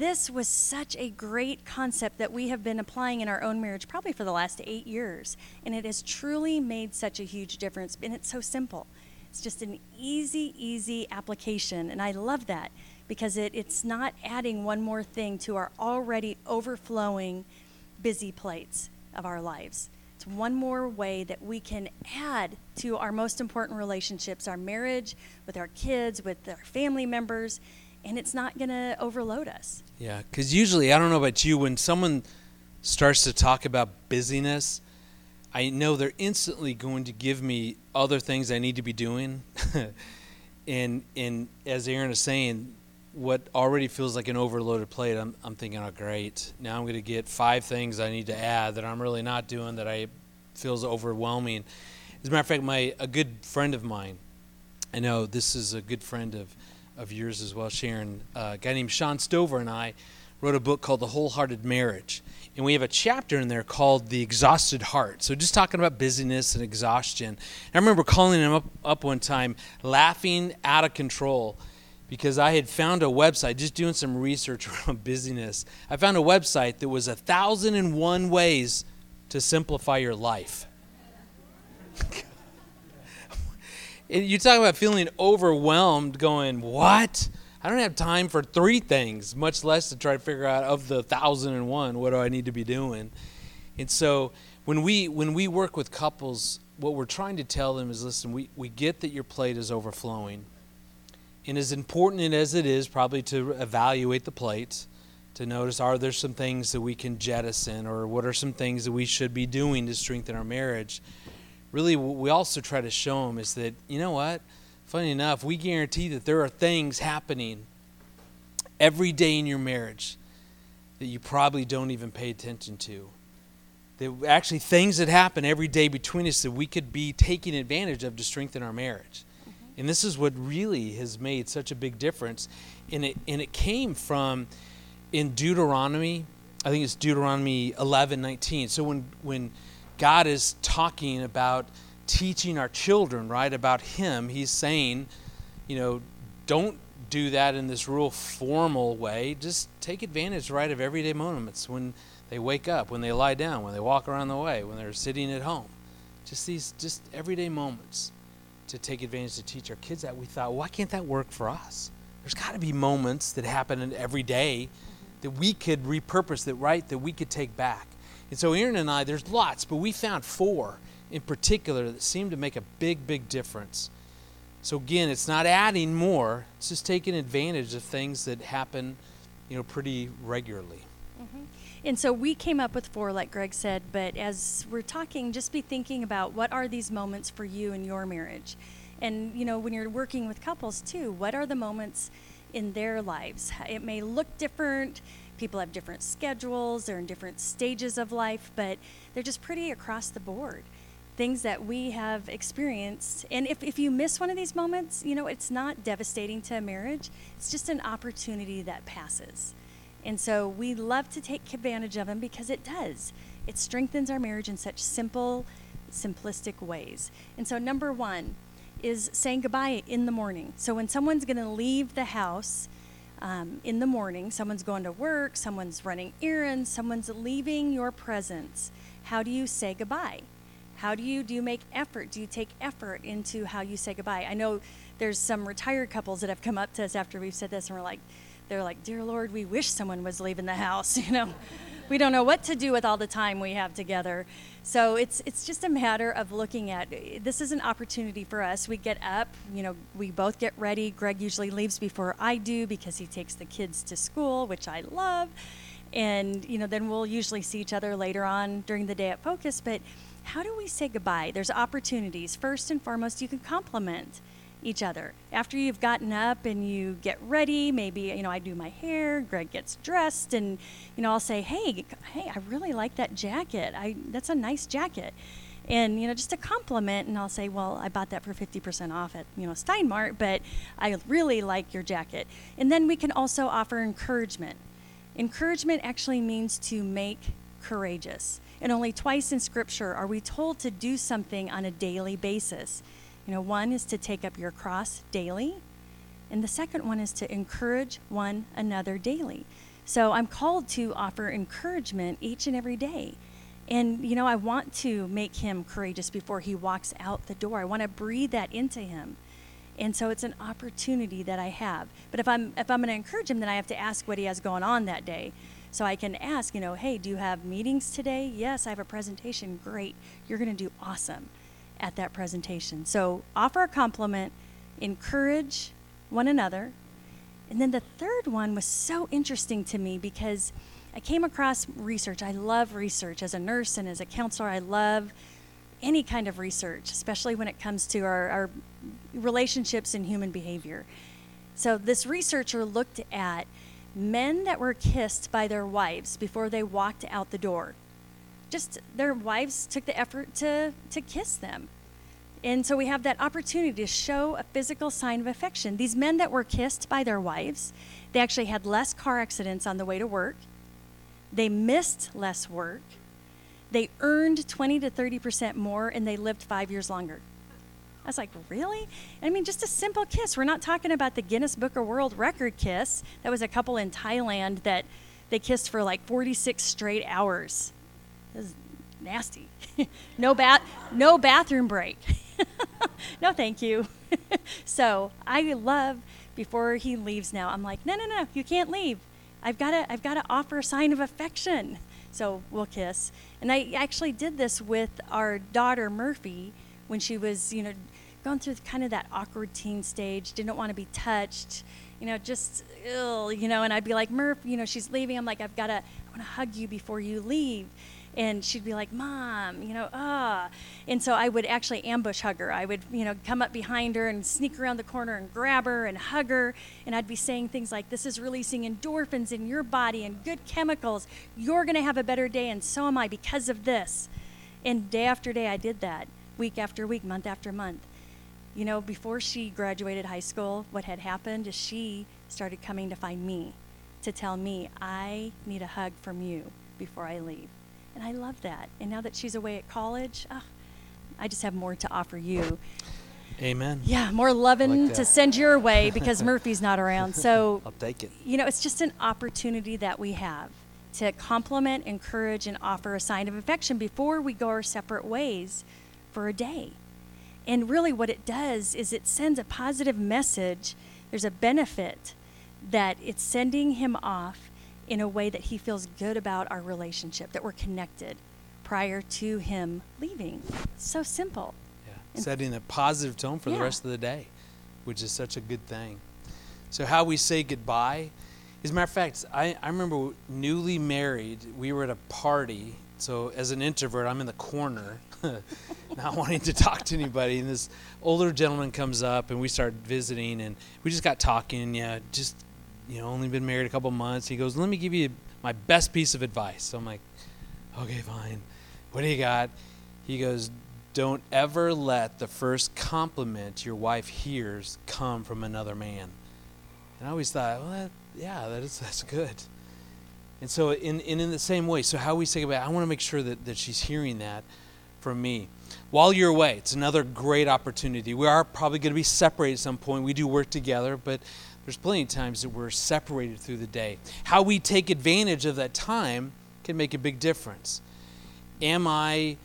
this was such a great concept that we have been applying in our own marriage probably for the last eight years. And it has truly made such a huge difference. And it's so simple. It's just an easy, easy application. And I love that because it, it's not adding one more thing to our already overflowing busy plates of our lives. It's one more way that we can add to our most important relationships, our marriage, with our kids, with our family members, and it's not going to overload us. Yeah, because usually, I don't know about you, when someone starts to talk about busyness, I know they're instantly going to give me other things I need to be doing. [laughs] and and as Erin is saying, what already feels like an overloaded plate, I'm, I'm thinking, oh, great. Now I'm going to get five things I need to add that I'm really not doing that I feels overwhelming. As a matter of fact, my a good friend of mine, I know this is a good friend of, of yours as well, Sharon, uh, a guy named Shawn Stoever and I wrote a book called The Wholehearted Marriage. And we have a chapter in there called The Exhausted Heart. So just talking about busyness and exhaustion. And I remember calling him up, up one time, laughing out of control because I had found a website, just doing some research [laughs] around busyness. I found a website that was a thousand and one ways to simplify your life. [laughs] [laughs] you talk about feeling overwhelmed, going, What? I don't have time for three things, much less to try to figure out of the thousand and one, what do I need to be doing? And so when we when we work with couples, what we're trying to tell them is listen, we, we get that your plate is overflowing and as important as it is probably to evaluate the plate, to notice are there some things that we can jettison or what are some things that we should be doing to strengthen our marriage, really what we also try to show them is that, you know what? Funny enough, we guarantee that there are things happening every day in your marriage that you probably don't even pay attention to. That actually things that happen every day between us that we could be taking advantage of to strengthen our marriage. Mm-hmm. And this is what really has made such a big difference. And it, and it came from in Deuteronomy, I think it's Deuteronomy 11, 19. So when, when God is talking about teaching our children, right, about Him, He's saying, you know, don't do that in this real formal way. Just take advantage, right, of everyday moments when they wake up, when they lie down, when they walk around the way, when they're sitting at home. Just these, just everyday moments to take advantage to teach our kids that, we thought, why can't that work for us? There's got to be moments that happen every day that we could repurpose that right that we could take back. And so Erin and I, there's lots, but we found four in particular that seem to make a big, big difference. So again, it's not adding more; it's just taking advantage of things that happen, you know, pretty regularly. Mm-hmm. And so we came up with four, like Greg said, but as we're talking, just be thinking about what are these moments for you in your marriage? And, you know, when you're working with couples too, what are the moments in their lives? It may look different. People have different schedules, they're in different stages of life, but they're just pretty across the board. Things that we have experienced. And if, if you miss one of these moments, you know, it's not devastating to a marriage, it's just an opportunity that passes. And so we love to take advantage of them because it does. It strengthens our marriage in such simple, simplistic ways. And so, number one is saying goodbye in the morning. So, when someone's going to leave the house um, in the morning, someone's going to work, someone's running errands, someone's leaving your presence, how do you say goodbye? How do you do you make effort? Do you take effort into how you say goodbye? I know there's some retired couples that have come up to us after we've said this and we're like, they're like, Dear Lord, we wish someone was leaving the house, [laughs] you know. We don't know what to do with all the time we have together. So it's it's just a matter of looking at this is an opportunity for us. We get up, you know, we both get ready. Greg usually leaves before I do because he takes the kids to school, which I love. And, you know, then we'll usually see each other later on during the day at Focus, but how do we say goodbye? There's opportunities. First and foremost, you can compliment each other. After you've gotten up and you get ready, maybe you know I do my hair, Greg gets dressed, and you know I'll say, "Hey, hey, I really like that jacket. I that's a nice jacket." And you know, just a compliment, and I'll say, "Well, I bought that for 50% off at you know Stein Mart, but I really like your jacket." And then we can also offer encouragement. Encouragement actually means to make courageous. And only twice in Scripture are we told to do something on a daily basis. You know, one is to take up your cross daily, and the second one is to encourage one another daily. So I'm called to offer encouragement each and every day. And, you know, I want to make him courageous before he walks out the door. I want to breathe that into him. And so it's an opportunity that I have. But if I'm if I'm going to encourage him, then I have to ask what he has going on that day. So I can ask, you know, hey, do you have meetings today? Yes, I have a presentation. Great. You're going to do awesome at that presentation. So offer a compliment, encourage one another. And then the third one was so interesting to me because I came across research. I love research. As a nurse and as a counselor, I love any kind of research, especially when it comes to our, our relationships and human behavior. So, this researcher looked at men that were kissed by their wives before they walked out the door. Just their wives took the effort to, to kiss them. And so we have that opportunity to show a physical sign of affection. These men that were kissed by their wives, they actually had less car accidents on the way to work. They missed less work. They earned 20 to 30% more and they lived five years longer. I was like, really? I mean, just a simple kiss. We're not talking about the Guinness Book of World Record kiss. That was a couple in Thailand that they kissed for like 46 straight hours. It was nasty. [laughs] no bath, no bathroom break. [laughs] no, thank you. [laughs] so I love before he leaves now. I'm like, no, no, no, you can't leave. I've got to, I've got to offer a sign of affection. So we'll kiss. And I actually did this with our daughter Murphy when she was, you know, going through kind of that awkward teen stage, didn't want to be touched, you know, just ill, you know. And I'd be like, Murph, you know, she's leaving. I'm like, I've got to, I want to hug you before you leave and she'd be like, "Mom, you know, ah," and so I would actually ambush hug her. I would, you know, come up behind her and sneak around the corner and grab her and hug her, and I'd be saying things like, "This is releasing endorphins in your body and good chemicals. You're going to have a better day, and so am I because of this." And day after day, I did that, week after week, month after month. You know, before she graduated high school, what had happened is she started coming to find me to tell me, I need a hug from you before I leave. And I love that. And now that she's away at college, oh, I just have more to offer you. Amen. Yeah, more loving like to send your way because [laughs] Murphy's not around. So [laughs] I'll take it. You know, it's just an opportunity that we have to compliment, encourage, and offer a sign of affection before we go our separate ways for a day. And really, what it does is it sends a positive message. There's a benefit that it's sending him off in a way that he feels good about our relationship, that we're connected prior to him leaving. so simple. Yeah. Setting a positive tone for yeah. the rest of the day, which is such a good thing. So, how we say goodbye. As a matter of fact, I, I remember newly married, we were at a party. So, as an introvert, I'm in the corner, [laughs] not wanting to talk to anybody. And this older gentleman comes up, and we start visiting, and we just got talking. Yeah, just you know, only been married a couple months. He goes, let me give you my best piece of advice. So I'm like, okay, fine. What do you got? He goes, don't ever let the first compliment your wife hears come from another man. And I always thought, well, that, yeah, that is, [laughs] that's good. And so, in, in, in the same way, so how we say about I want to make sure that, that she's hearing that from me. While you're away, it's another great opportunity. We are probably going to be separated at some point. We do work together, but there's plenty of times that we're separated through the day. How we take advantage of that time can make a big difference. Am I,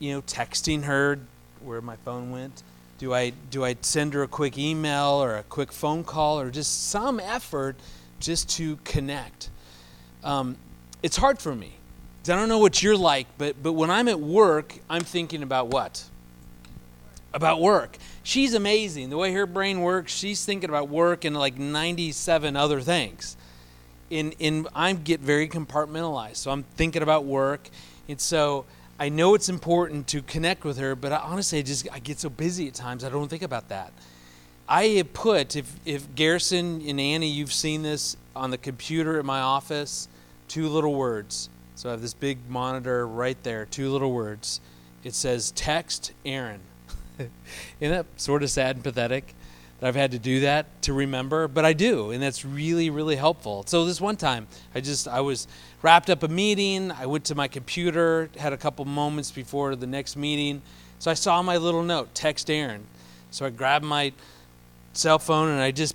you know, texting her where my phone went? Do I do I send her a quick email or a quick phone call or just some effort just to connect? Um, it's hard for me. I don't know what you're like, but but when I'm at work, I'm thinking about what? About work she's amazing. The way her brain works, she's thinking about work and like 97 other things. In in I get very compartmentalized. So I'm thinking about work. And so I know it's important to connect with her, but I, honestly I just I get so busy at times I don't think about that. I have put if if Garrison and Annie you've seen this on the computer at my office, two little words. So I have this big monitor right there, two little words. It says text Erin. [laughs] Isn't that sort of sad and pathetic that I've had to do that to remember? But I do, and that's really, really helpful. So this one time, I just I was wrapped up a meeting. I went to my computer, had a couple moments before the next meeting. So I saw my little note, text Erin. So I grabbed my cell phone and I just,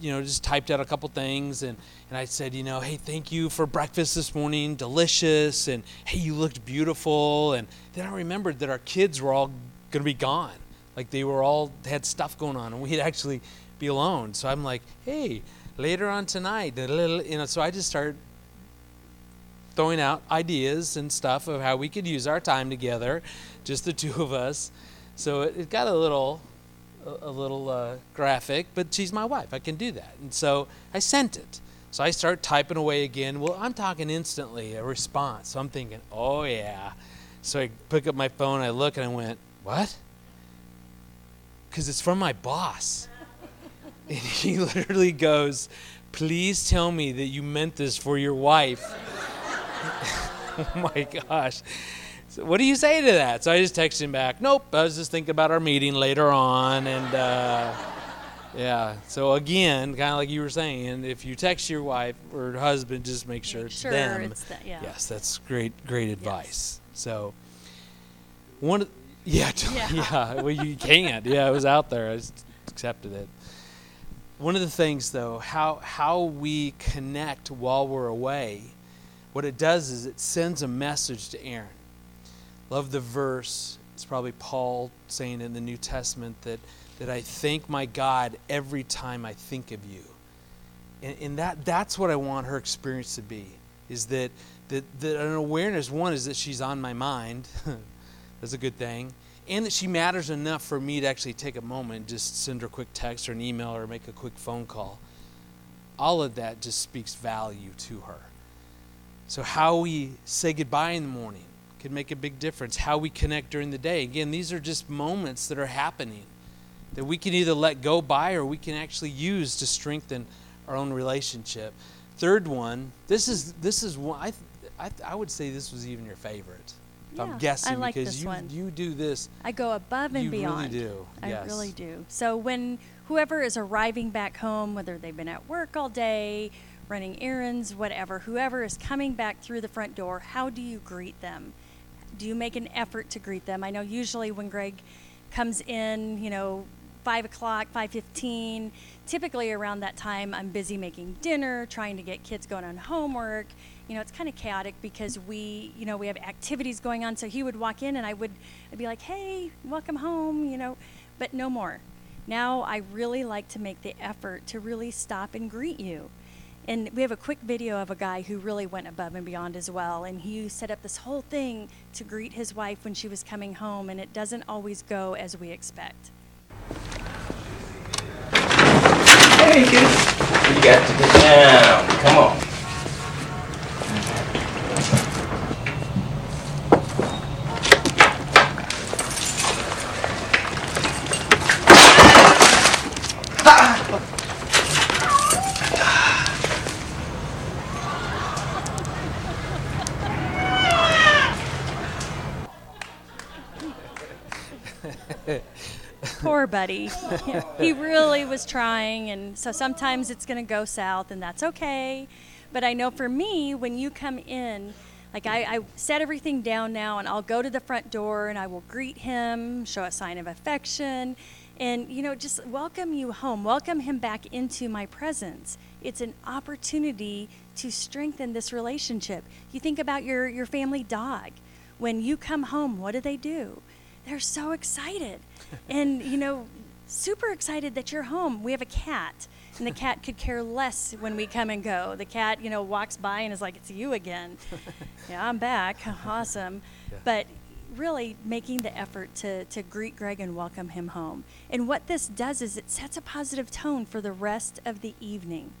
you know, just typed out a couple things and, and I said, you know, hey, thank you for breakfast this morning, delicious, and hey, you looked beautiful. And then I remembered that our kids were all going to be gone. Like they were all had stuff going on and we'd actually be alone. So I'm like, hey, later on tonight, you know, so I just started throwing out ideas and stuff of how we could use our time together, just the two of us. So it, it got a little, a, a little uh, graphic, but she's my wife. I can do that. And so I sent it. So I start typing away again. Well, I'm talking instantly, a response. So I'm thinking, oh yeah. So I pick up my phone, I look, and I went, what? Because it's from my boss. and [laughs] he literally goes, please tell me that you meant this for your wife. [laughs] oh my gosh. So what do you say to that? So I just texted him back, nope, I was just thinking about our meeting later on. And uh, yeah, so again, kind of like you were saying, if you text your wife or husband, just make sure Make it's sure them. it's the- yeah. Yes, that's great, great advice. So one, of- yeah, [laughs] Yeah. yeah, well, you can't. Yeah, it was out there. I just accepted it. One of the things, though, how how we connect while we're away, what it does is it sends a message to Erin. Love the verse. It's probably Paul saying in the New Testament that that I thank my God every time I think of you. And, and that that's what I want her experience to be. Is that that, that an awareness, one is that she's on my mind. [laughs] that's a good thing. And that she matters enough for me to actually take a moment and just send her a quick text or an email or make a quick phone call. All of that just speaks value to her. So, how we say goodbye in the morning can make a big difference. How we connect during the day. Again, these are just moments that are happening that we can either let go by or we can actually use to strengthen our own relationship. Third one, this is this is one I I, I would say this was even your favorite. Yeah, I'm guessing I like because you one. you do this. I go above and beyond. You really do, I yes. really do. So when whoever is arriving back home, whether they've been at work all day, running errands, whatever, whoever is coming back through the front door, how do you greet them? Do you make an effort to greet them? I know usually when Greg comes in, you know, five o'clock, five fifteen. Typically around that time, I'm busy making dinner, trying to get kids going on homework. You know, it's kind of chaotic because we, you know, we have activities going on. So he would walk in, and I would, I'd be like, "Hey, welcome home," you know, but no more. Now I really like to make the effort to really stop and greet you. And we have a quick video of a guy who really went above and beyond as well. And he set up this whole thing to greet his wife when she was coming home, and it doesn't always go as we expect. Hey. You got to get down. Come on. Poor buddy. [laughs] he really was trying, and so sometimes it's going to go south, and that's okay. But I know for me, when you come in, like I, I set everything down now, and I'll go to the front door and I will greet him, show a sign of affection, and you know, just welcome you home, welcome him back into my presence. It's an opportunity to strengthen this relationship. You think about your, your family dog. When you come home, what do they do? They're so excited. And, you know, super excited that you're home. We have a cat, and the cat could care less when we come and go. The cat, you know, walks by and is like, it's you again. [laughs] yeah, I'm back. Awesome. Yeah. But really making the effort to, to greet Greg and welcome him home. And what this does is it sets a positive tone for the rest of the evening.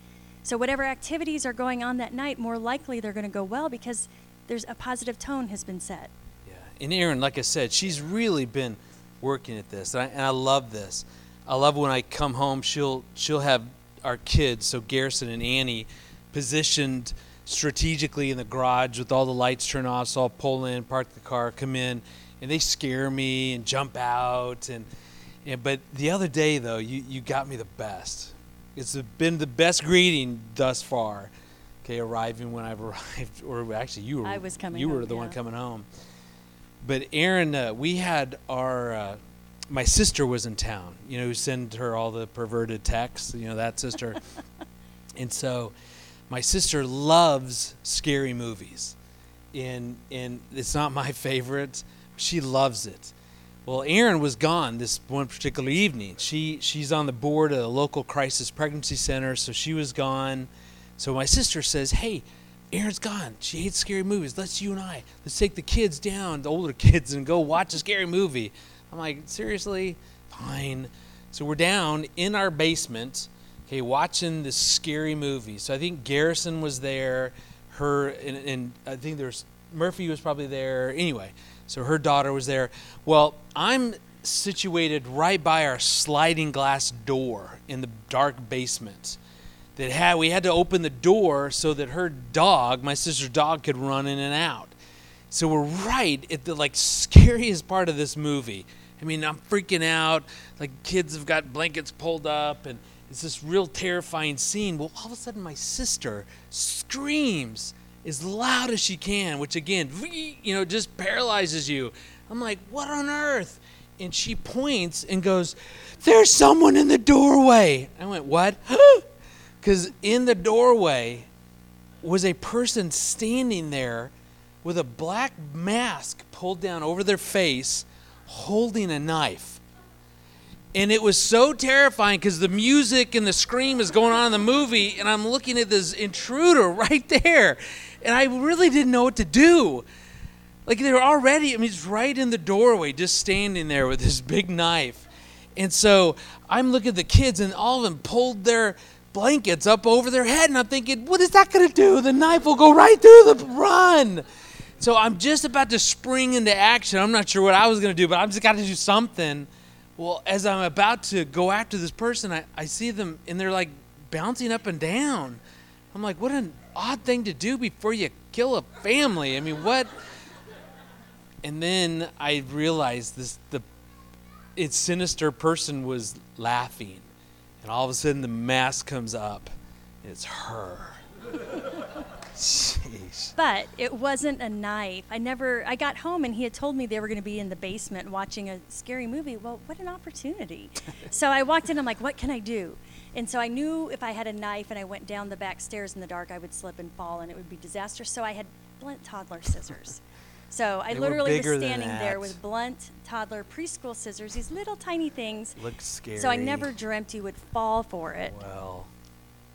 So, whatever activities are going on that night, more likely they're going to go well because there's a positive tone has been set. Yeah. And Erin, like I said, she's really been working at this, and I, and I love this. I love when I come home. She'll she'll have our kids, so Garrison and Annie, positioned strategically in the garage with all the lights turned off. So I'll pull in, park the car, come in, and they scare me and jump out. And, and but the other day though, you you got me the best. It's been the best greeting thus far. Okay, arriving when I've [laughs] arrived, or actually you were I was coming you were home, the one coming home. But Erin, uh, we had our uh, my sister was in town. You know, who sent her all the perverted texts. You know that sister, [laughs] and so my sister loves scary movies, and and it's not my [laughs] favorite. She loves it. Well, Erin was gone this one particular evening. She she's on the board of a local crisis pregnancy center, so she was gone. So my sister says, "Hey, Erin's gone. She hates scary movies. Let's you and I let's take the kids down, the older [laughs] kids, and go watch a scary movie." I'm like, "Seriously? Fine." So we're down in our basement, okay, watching this scary movie. So I think Garrison was there, her and, and I think there's Murphy was probably there. Anyway, so her daughter was there. Well, I'm situated right by our sliding glass door in the dark basement. That had we had to open the door so that her dog, my sister's dog, could run in and out. So we're right at the like scariest part of this movie. I mean, I'm freaking out. Like kids have got blankets pulled up, and it's this real terrifying scene. Well, all of a sudden, my sister screams as loud as she can, which again, you know, just paralyzes you. I'm like, what on earth? And she points and goes, There's someone in the doorway. I went, What? [gasps] Because in the doorway was a person standing there with a black mask pulled down over their face, holding a knife. And it was so terrifying because the music and the scream is going on in the movie, and I'm looking at this intruder [laughs] right there, and I really didn't know what to do. Like they were already, I mean, he's right in the doorway, just standing there with this big knife. And so I'm looking at the kids, and all of them pulled their blankets up over their head, and I'm thinking, what is that going to do? The knife will go right through the run. So I'm just about to spring into action. I'm not sure what I was going to do, but I've just got to do something. Well, as I'm about to go after this person, I, I see them, and they're like bouncing up and down. I'm like, what an odd thing to do before you kill a family. I mean, what? And then I realized this the its sinister person was laughing. And all of a sudden the mask comes up. And it's her. Jeez. But it wasn't a knife. I never. I got home and he had told me they were going to be in the basement watching a scary movie. Well, what an opportunity! [laughs] so I walked in. I'm like, what can I do? And so I knew if I had a knife and I went down the back stairs in the dark, I would slip and fall and it would be disastrous. So I had blunt toddler scissors. So I They literally was standing there with blunt toddler preschool scissors, these little tiny things. Looks scary. So I never dreamt you would fall for it. Well,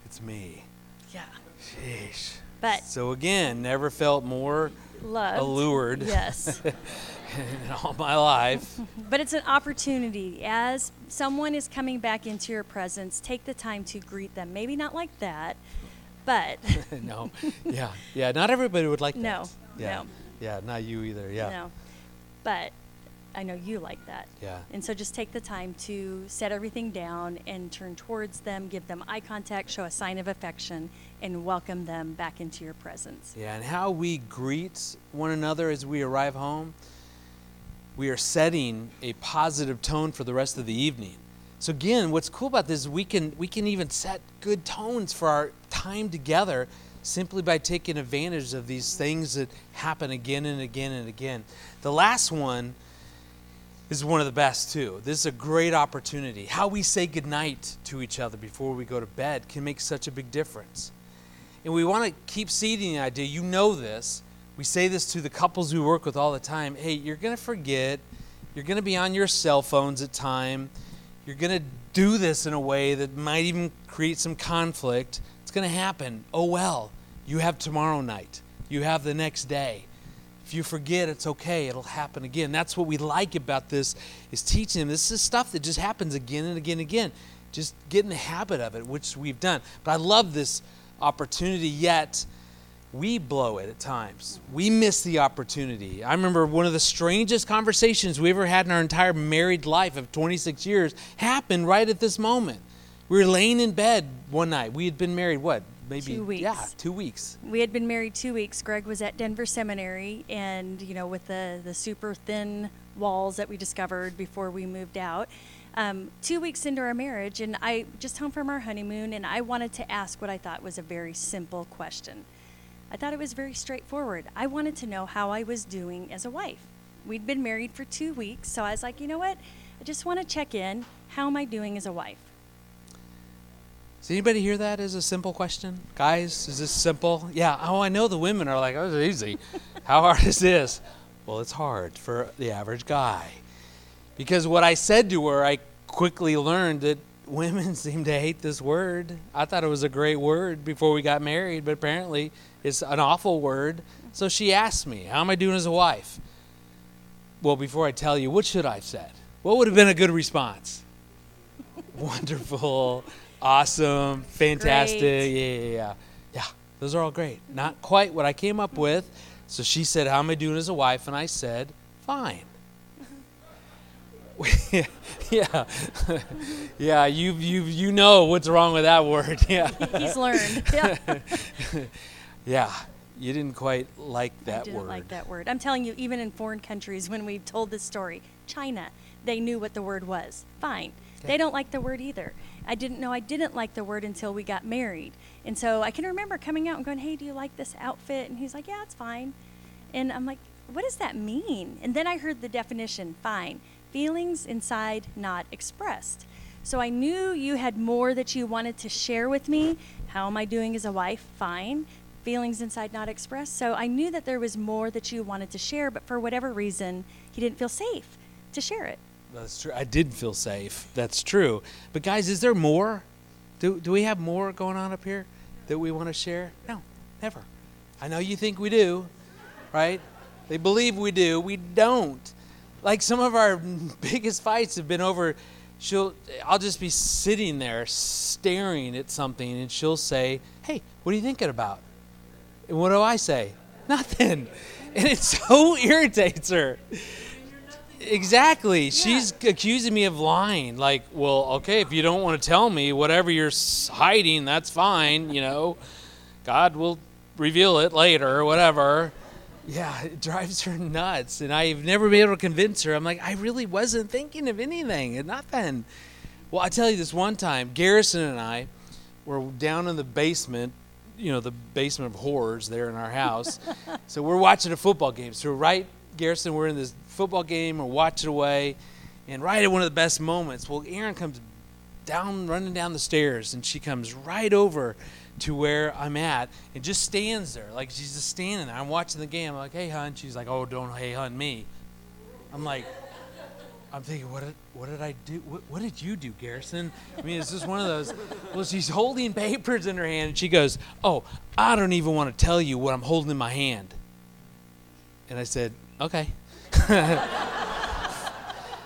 it's me. Yeah. Sheesh. But So again, never felt more loved. allured Yes. [laughs] in all my life. [laughs] But it's an opportunity. As someone is coming back into your presence, take the time to greet them. Maybe not like that, but [laughs] no. Yeah. Yeah. Not everybody would like No, that. Yeah. no. Yeah. Not you either. Yeah. no. But I know you like that. Yeah. And so just take the time to set everything down and turn towards them, give them eye contact, show a sign of affection, and welcome them back into your presence. Yeah, and how we greet one another as we arrive home, we are setting a positive tone for the rest of the evening. So again, what's cool about this is we can we can even set good tones for our time together simply by taking advantage of these things that happen again and again and again. The last one is one of the best too. This is a great opportunity. How we say goodnight to each other before we go to bed can make such a big difference. And we want to keep seeding the idea. You know this. We say this to the couples we work with all the time. Hey, you're going to forget. You're going to be on your cell phones at time. You're going to do this in a way that might even create some conflict. Going to happen. Oh well. You have tomorrow night. You have the next day. If you forget, it's okay. It'll happen again. That's what we like about this is teaching them. This is stuff that just happens again and again and again. Just get in the habit of it, which we've done. But I love this opportunity, yet we blow it at times. We miss the opportunity. I remember one of the strangest conversations we ever had in our entire married life of 26 years happened right at this moment. We were laying in bed one night. We had been married, what? Maybe, Two weeks. yeah, two weeks. We had been married two weeks. Greg was at Denver Seminary, and you know, with the the super thin walls that we discovered before we moved out. Um, two weeks into our marriage, and I just home from our honeymoon, and I wanted to ask what I thought was a very simple question. I thought it was very straightforward. I wanted to know how I was doing as a wife. We'd been married for two weeks, so I was like, you know what? I just want to check in. How am I doing as a wife? Does anybody hear that as a simple question? Guys, is this simple? Yeah. Oh, I know the women are like, oh, it's easy. How hard is this? Well, it's hard for the average guy. Because what I said to her, I quickly learned that women [laughs] seem to hate this word. I thought it was a great word before we got married, but apparently it's an awful word. So she asked me, How am I doing as a wife? Well, before I tell you, what should I have said? What would have been a good response? [laughs] Wonderful, awesome, fantastic. Great. Yeah, yeah, yeah. Yeah, those are all great. Not quite what I came up with. So she said, How am I doing as a wife? And I said, Fine. [laughs] yeah, yeah. You you you know what's wrong with that word. [laughs] Yeah, [laughs] He's learned. Yeah. yeah. You didn't quite like I that didn't word. like that word. I'm telling you, even in foreign countries, when we told this story, China, they knew what the word was. Fine. Okay. They don't like the word either. I didn't know I didn't like the word until we got married. And so I can remember coming out and going, hey, do you like this outfit? And he's like, yeah, it's fine. And I'm like, what does that mean? And then I heard the definition fine. Feelings inside not expressed. So I knew you had more that you wanted to share with me. How am I doing as a wife? Fine. Feelings inside not expressed. So I knew that there was more that you wanted to share, but for whatever reason, he didn't feel safe to share it. That's true. I did feel safe. That's true. But guys, is there more? Do do we have more going on up here that we want to share? No, never. I know you think we do, right? They believe we do. We don't. Like some of our [laughs] biggest fights have been over she'll I'll just be sitting there staring at something and she'll say, "Hey, what are you thinking about?" And what do I say? Nothing. [laughs] And it so [laughs] irritates her. Exactly. She's accusing me of lying. Like, well, okay, if you don't want to tell me whatever you're hiding, that's fine. You know, God will reveal it later or whatever. Yeah, it drives her nuts. And I've never been able to convince her. I'm like, I really wasn't thinking of anything and nothing. Well, I tell you this one time, Garrison and I were down in the basement, you know, the basement of horrors there in our house. [laughs] so we're watching a football game. So right, Garrison, we're in this football game, or watch it away, and right at one of the best moments, well, Erin comes down, running down the stairs, and she comes right over to where I'm at and just stands there. Like she's just standing there. I'm watching the game. I'm like, hey, hun. She's like, oh, don't hey, hun, me. I'm like, I'm thinking, what did what did I do? What, what did you do, Garrison? I mean, it's just one of those. Well, she's holding [laughs] papers in her hand, and she goes, "Oh, I don't even want to tell you what I'm holding in my hand." And I said, "Okay." [laughs]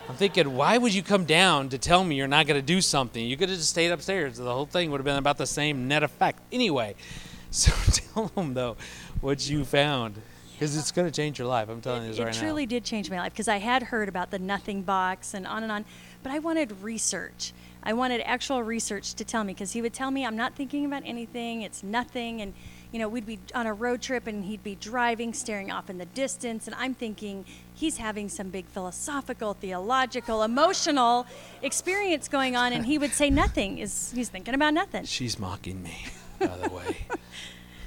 I'm thinking, why would you come down to tell me you're not going to do something? You could have just stayed upstairs. The whole thing would have been about the same net effect. Anyway, [laughs] so [laughs] tell them though what you found, because it's going to change your life. I'm telling you this it right now. It truly did change my life because I had heard about the nothing box and on and on, but I wanted research. I wanted actual research to tell me because he would tell me I'm not thinking about anything, it's nothing, and you know we'd be on a road trip and he'd be driving, staring off in the distance, and I'm thinking he's having some big philosophical, theological, emotional experience going on, and he would say nothing. Is he's thinking about nothing? She's mocking me, by the way. [laughs]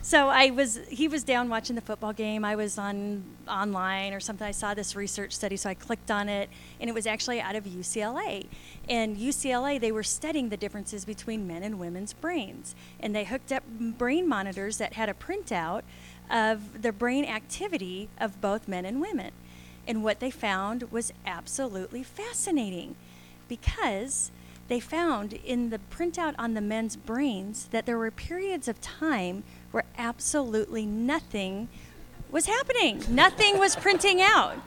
So I was he was down watching the football game. I was on online or something. I saw this research study, so I clicked on it, and it was actually out of UCLA. And UCLA, they were studying the differences between men and women's brains, and they hooked up brain monitors that had a printout of the brain activity of both men and women. And what they found was absolutely fascinating because they found in the printout on the men's brains that there were periods of time where absolutely nothing was happening. Nothing was printing out.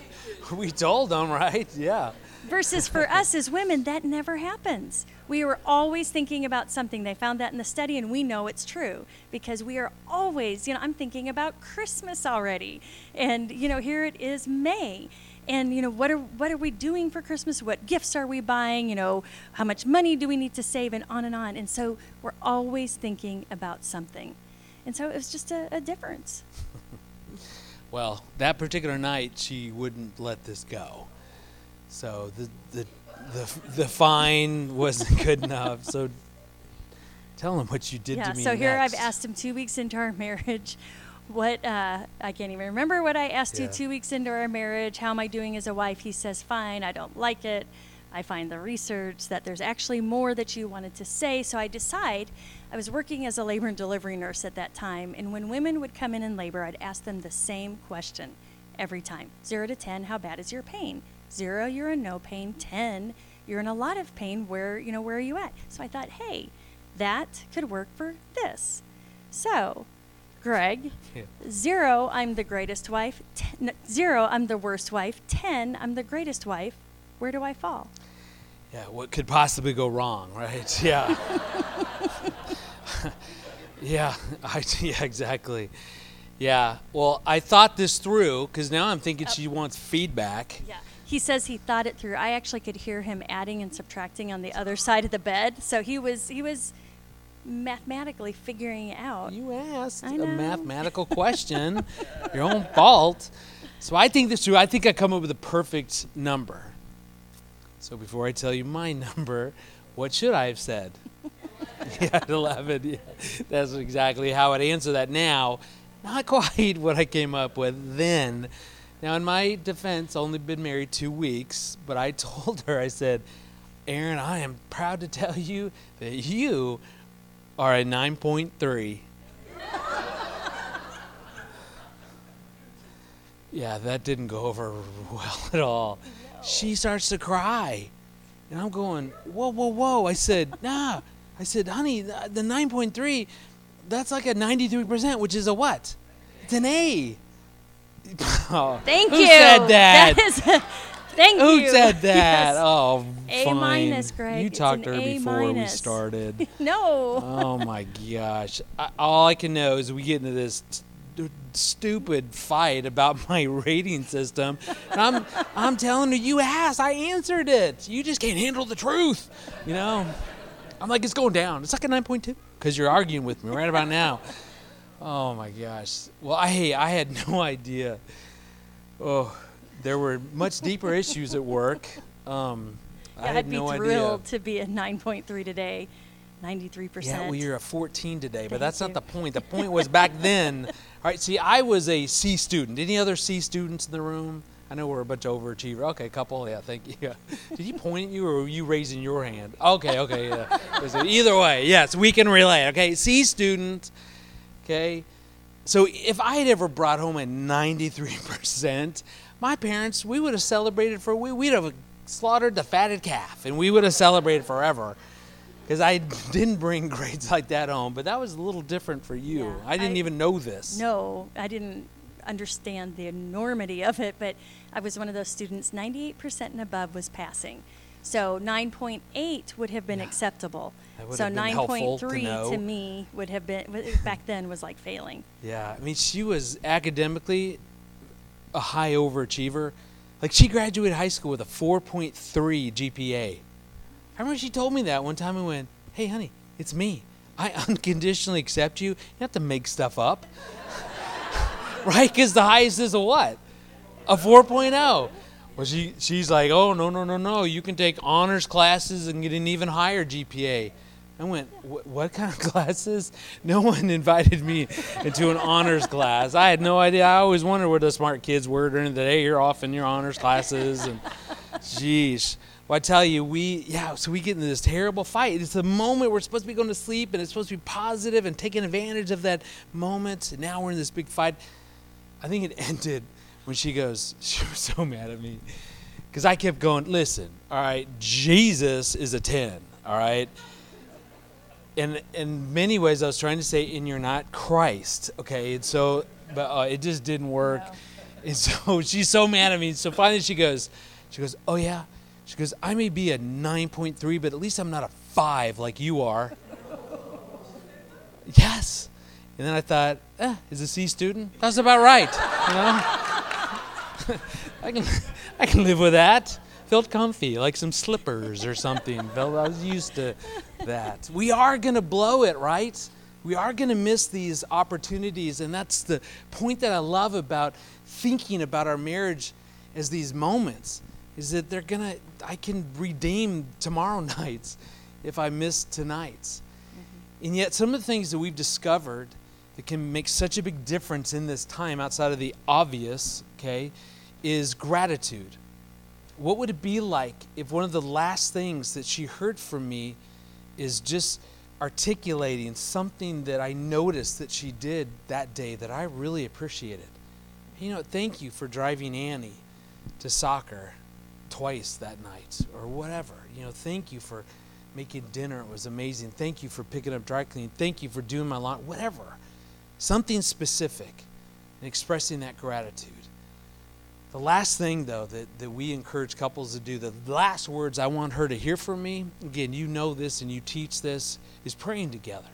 [laughs] we told them, right? Yeah. Versus for us as women, that never happens. We were always thinking about something. They found that in the study, and we know it's true because we are always, you know, I'm thinking about Christmas already. And, you know, here it is May. And, you know, what are, what are we doing for Christmas? What gifts are we buying? You know, how much money do we need to save? And on and on. And so we're always thinking about something. And so it was just a, a difference. [laughs] Well, that particular night, she wouldn't let this go. So the the the, the fine wasn't [laughs] good enough. So tell him what you did yeah, to me. so here next. I've asked him two weeks into our marriage, what uh, I can't even remember what I asked Yeah. you two weeks into our marriage. How am I doing as a wife? He says, fine. I don't like it. I find the research that there's actually more that you wanted to say. So I decide. I was working as a labor and delivery nurse at that time, and when women would come in in labor, I'd ask them the same question every time: zero to ten, how bad is your pain? Zero, you're in no pain. Ten, you're in a lot of pain. Where you know where are you at? So I thought, hey, that could work for this. So, Greg, Yeah. zero, I'm the greatest wife. Ten, zero, I'm the worst wife. Ten, I'm the greatest wife. Where do I fall? Yeah, what could possibly go wrong, right? [laughs] Yeah. [laughs] yeah, [laughs] I, yeah, exactly. Yeah, well, I thought this through because now I'm thinking she wants feedback. Yeah. He says he thought it through. I actually could hear him adding and subtracting on the other side of the bed. So he was he was mathematically figuring it out. You asked a mathematical question, [laughs] your own fault. So I think this through. I think I come up with a perfect number. So before I tell you my [laughs] number, what should I have said? [laughs] yeah, 11. Yeah. That's exactly how I'd answer that now. Not quite what I came up with then. Now, in my defense, only been married two weeks, but I [laughs] told her, I said, Erin, I am proud to tell you that you are a 9.3. yeah, that didn't go over [laughs] well at all. She starts to cry. And I'm going, whoa, whoa, whoa. I said, nah. I said, honey, the the 9.3, that's like a 93%, which is a what? It's an A. Oh, Thank who you. Who said [laughs] that? That is, thank Who you. said that? Yes. Oh, A fine. minus, Greg. You talked to her A before we started. [laughs] No. oh my gosh! I, all I can know is we get into this st- stupid fight about [laughs] my rating system, and I'm I'm telling her you asked, I answered it. You just can't handle the truth, you know. I'm like, it's going down. It's like a 9.2 because you're arguing with me right about now. Oh my gosh! Well, I hey, I had [laughs] no idea. Oh, there were much deeper issues at work. Um, I Yeah, had I'd be no thrilled idea. to be a 9.3 today, 93%. Yeah, well, you're a 14 today, but Thank that's you. not the point. The point was back [laughs] then. All right, see, I was a C student. Any other C students in the room? I know we're a bunch of overachievers. Okay, a couple. Yeah, thank you. Yeah. [laughs] Did he point at you, or were you raising your hand? Okay, okay. Yeah. Either way, yes, we can relate. Okay, C student. Okay. So if I had ever brought home a 93%, my parents, we would have celebrated for, we, we'd have slaughtered the fatted calf and we would have celebrated forever. Because I [laughs] didn't bring grades like that home, but that was a little different for you. Yeah, I didn't I- even know this. No, I didn't understand the enormity of it, but I was one of those students, 98% and above was passing. So 9.8 would have been Yeah. acceptable. So have been helpful to 9.3 to me would have been, [laughs] back then was like failing. Yeah, I mean, she was academically a high overachiever. Like, she graduated high school with a 4.3 GPA. I remember she told me that one time. I went, "Hey, honey, it's me. I [laughs] unconditionally accept you. You have to make stuff up, [laughs] right? Because the highest is a what? A 4.0." Well, she she's like, "Oh no no no no! You can take honors classes and get an even higher GPA." I went, "What kind of [laughs] classes?" No one [laughs] invited me into an honors class. I had no idea. I always wondered where the smart kids were during the day. You're off in your honors classes, and [laughs] Jeez. Well, I tell you, we, yeah, so we get into this terrible fight. It's the moment we're supposed to be going to sleep and it's supposed to be positive and taking advantage of that moment. And now we're in this big fight. I think it ended when she goes, [laughs] she was so mad at me. Because I kept going, listen, all right, Jesus is a 10, all right? And in many ways, I was trying to say, and you're not Christ, okay? And so, but uh, it just didn't work. And [laughs] so she's so mad at me. So finally she goes, she goes, oh yeah. She goes, I may be a 9.3, but at least I'm not a 5 like you are. [laughs] yes. And then I thought, eh, is a C student? That's about right. You know? [laughs] I can, I can live with that. Felt comfy, like some slippers or something. Felt I was used to that. We are gonna blow it, right? We are gonna miss these opportunities, and that's the point that I love about thinking about our marriage as these moments. Is that they're gonna? I can redeem tomorrow [laughs] nights if I miss tonight's. Mm-hmm. And yet, some of the things that we've discovered that can make such a big difference in this time outside of the obvious, okay, is gratitude. What would it be like if one of the last things that she heard from me is just articulating something that I noticed that she did that day that I really appreciated? You know, thank you for driving Annie to soccer twice that night or whatever. You know, thank you for making dinner. It was amazing. Thank you for picking up dry cleaning. Thank you for doing my lawn. Whatever. Something specific and expressing that gratitude. The last thing, though, that, that we encourage couples to do, the last words I want her to hear from me, again, you know this and you teach this, is praying together.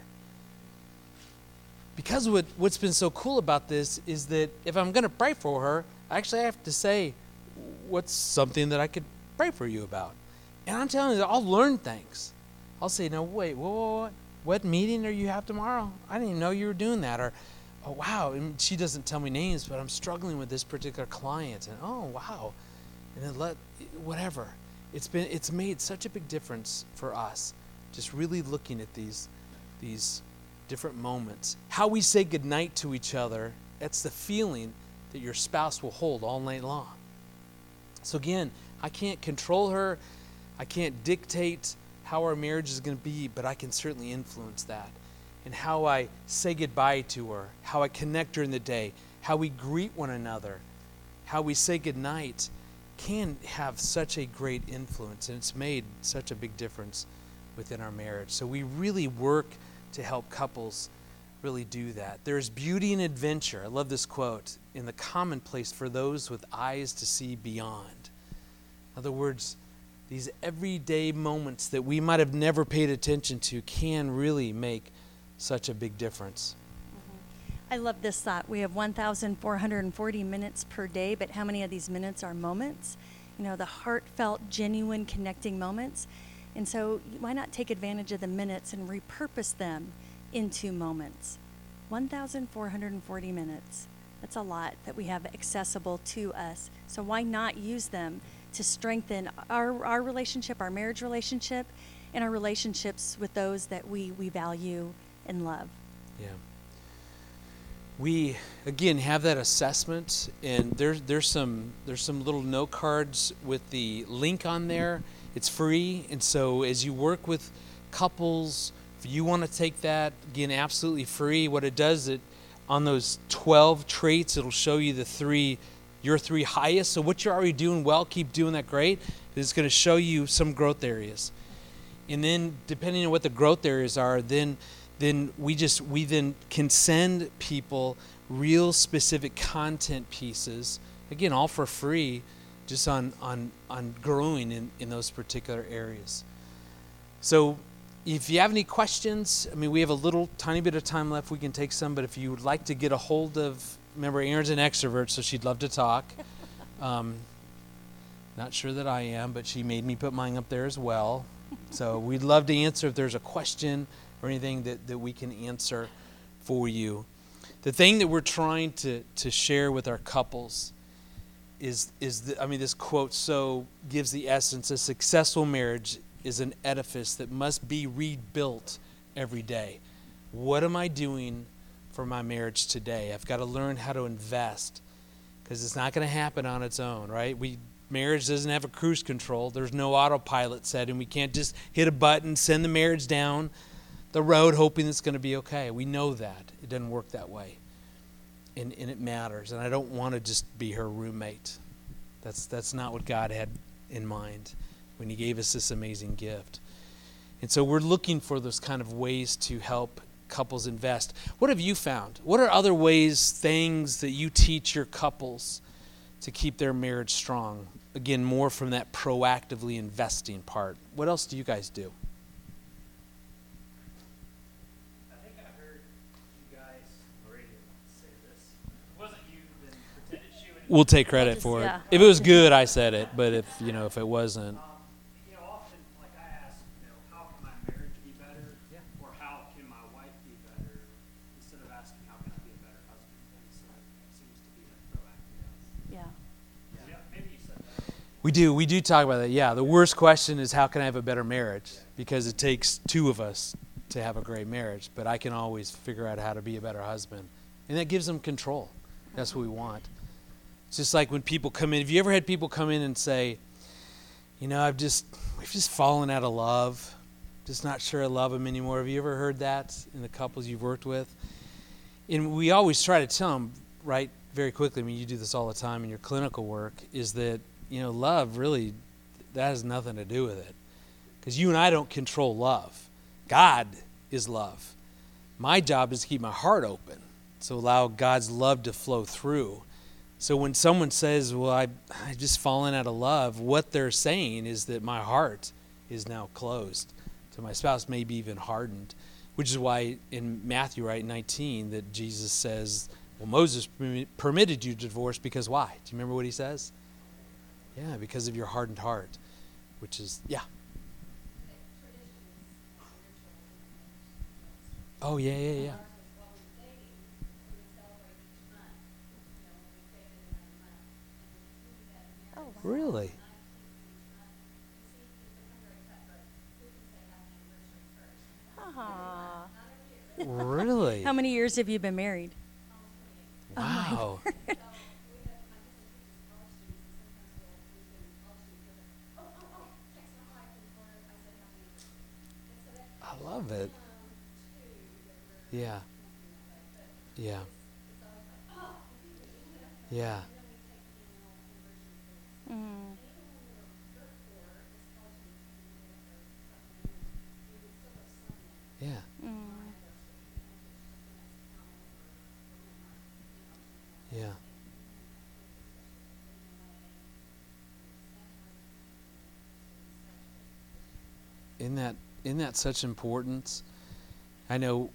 Because what, what's been so cool about this is that if I'm going to pray for her, I actually have to say, what's something that I could pray for you about? And I'm telling you, I'll learn things. I'll say, no, wait, whoa, whoa, what, what meeting are you have tomorrow? I didn't even know you were doing that. Or, oh, wow. And she doesn't tell me names, but I'm struggling with this particular client. And, oh, wow. And then let, whatever. It's been, it's made such a big difference for us. Just really looking at these, these different moments. How we say goodnight to each other, that's the feeling that your spouse will hold all night long. So, again, I can't control her. I can't dictate how our marriage is going to be, but I can certainly influence that. And how I say goodbye to her, how I connect during the day, how we greet one another, how we say goodnight can have such a great influence. And it's made such a big difference within our marriage. So we really work to help couples really do that. There's beauty and adventure. I love this quote in the commonplace for those with eyes to see beyond. In other words, these everyday moments that we might have never paid attention to can really make such a big difference. Mm-hmm. I love this thought. We have 1,440 minutes per day, but how many of these minutes are moments? You know, the heartfelt, genuine, connecting moments. And so, why not take advantage of the minutes and repurpose them into moments? 1,440 minutes. That's a lot that we have accessible to us. So, why not use them to strengthen our, our relationship, our marriage relationship, and our relationships with those that we, we value and love? Yeah. We again have that assessment, and there's there's some there's some little note cards with the link on there. It's free, and so as you work with couples, if you want to take that again, absolutely free. What it does it on those 12 traits, it'll show you the three your three highest. So what you're already doing well, keep doing that great. It's going to show you some growth areas, and then depending on what the growth areas are, then then we just we then can send people real specific content pieces again all for free just on on on growing in in those particular areas. So if you have any questions i mean we have a little tiny bit of time left we can take some but if you would like to get a hold of remember erin's an extrovert so she'd love to talk. [laughs] Um, not sure that i am but she made me put mine up there as well. So we'd love to answer if there's a question or anything that, that we can answer for you. The thing that we're trying to, to share with our couples is, is the, I mean, this quote so gives the essence a successful marriage is an edifice that must be rebuilt every day. What am I doing for my marriage today? I've got to learn how to invest because it's not going to happen on its own, right? We marriage doesn't have a cruise control. There's no autopilot setting. We can't just hit a button, send the marriage down the road hoping it's going to be okay. We know that. It doesn't work that way. And, and it matters. And I don't want to just be her roommate. That's, that's not what God had in mind when He gave us this amazing gift. And so we're looking for those kind of ways to help couples invest. What have you found? What are other ways, things that you teach your couples to keep their marriage strong? Again, more from that proactively investing part. What else do you guys do? We'll take credit just, for it. yeah. If it was good, I said it. But if you know, if it wasn't, Um, you know, often, like I ask, you know, how can my marriage be better? Or how can my wife be better? Instead of asking, how can I be a better husband? And so it seems to be that proactive. Yeah. Yeah, maybe you said that. we do. We do talk about that. Yeah. The worst question is how can I have a better marriage? Because it takes two of us to have a great marriage, but I can always figure out how to be a better husband. And that gives them control. That's what we want. It's just like when people come in. Have you ever had people come in and say, you know, I've just, we've just fallen out of love. Just not sure I love him anymore. Have you ever heard that in the couples you've worked with? And we always try to tell them, right, very quickly, I mean, you do this all the time in your clinical work, is that, you know, love really, that has nothing to do with it. Because you and I don't control love. God is love. My job is to keep my heart open, to allow God's love to flow through. So when someone says, "Well, I I just fallen out of love," what they're saying is that my heart is now closed to my spouse, maybe even hardened. Which is why in Matthew, right, 19, that Jesus says, "Well, Moses permitted you to divorce because why?" Do you remember what he says? Yeah, because of your hardened heart, which is yeah. Oh yeah, yeah, yeah. Really? Aw. Really? How many years have you been married? Oh wow. [laughs] I love it. Yeah. Yeah. Yeah. Mm. Yeah. Mm. Yeah. Isn't that isn't that such importance? I know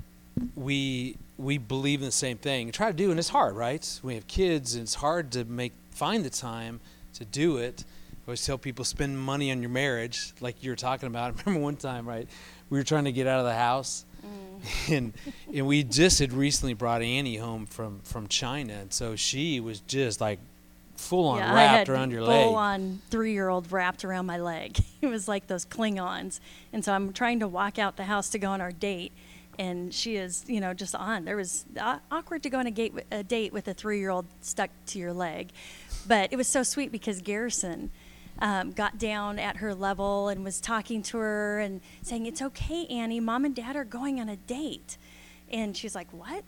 we we believe in the same thing try to do, and it's hard, right? We have kids, and it's hard to make find the time to do it. I always tell people spend money on your marriage, like you were talking about. [laughs] I remember one time, right? We were trying to get out of the house, and and we just had recently brought Annie home from from China, and so she was just like full on yeah, wrapped around your leg. full on three year old wrapped around my leg. [laughs] It was like those Klingons. And so I'm trying to walk out the house to go on our date. And she is, you know, just on. There was uh, awkward to go on a, gate, a date with a three year old stuck to your leg. But it was so sweet because Garrison um, got down at her level and was talking to her and saying, It's okay, Annie. Mom and dad are going on a date. And she's like, What?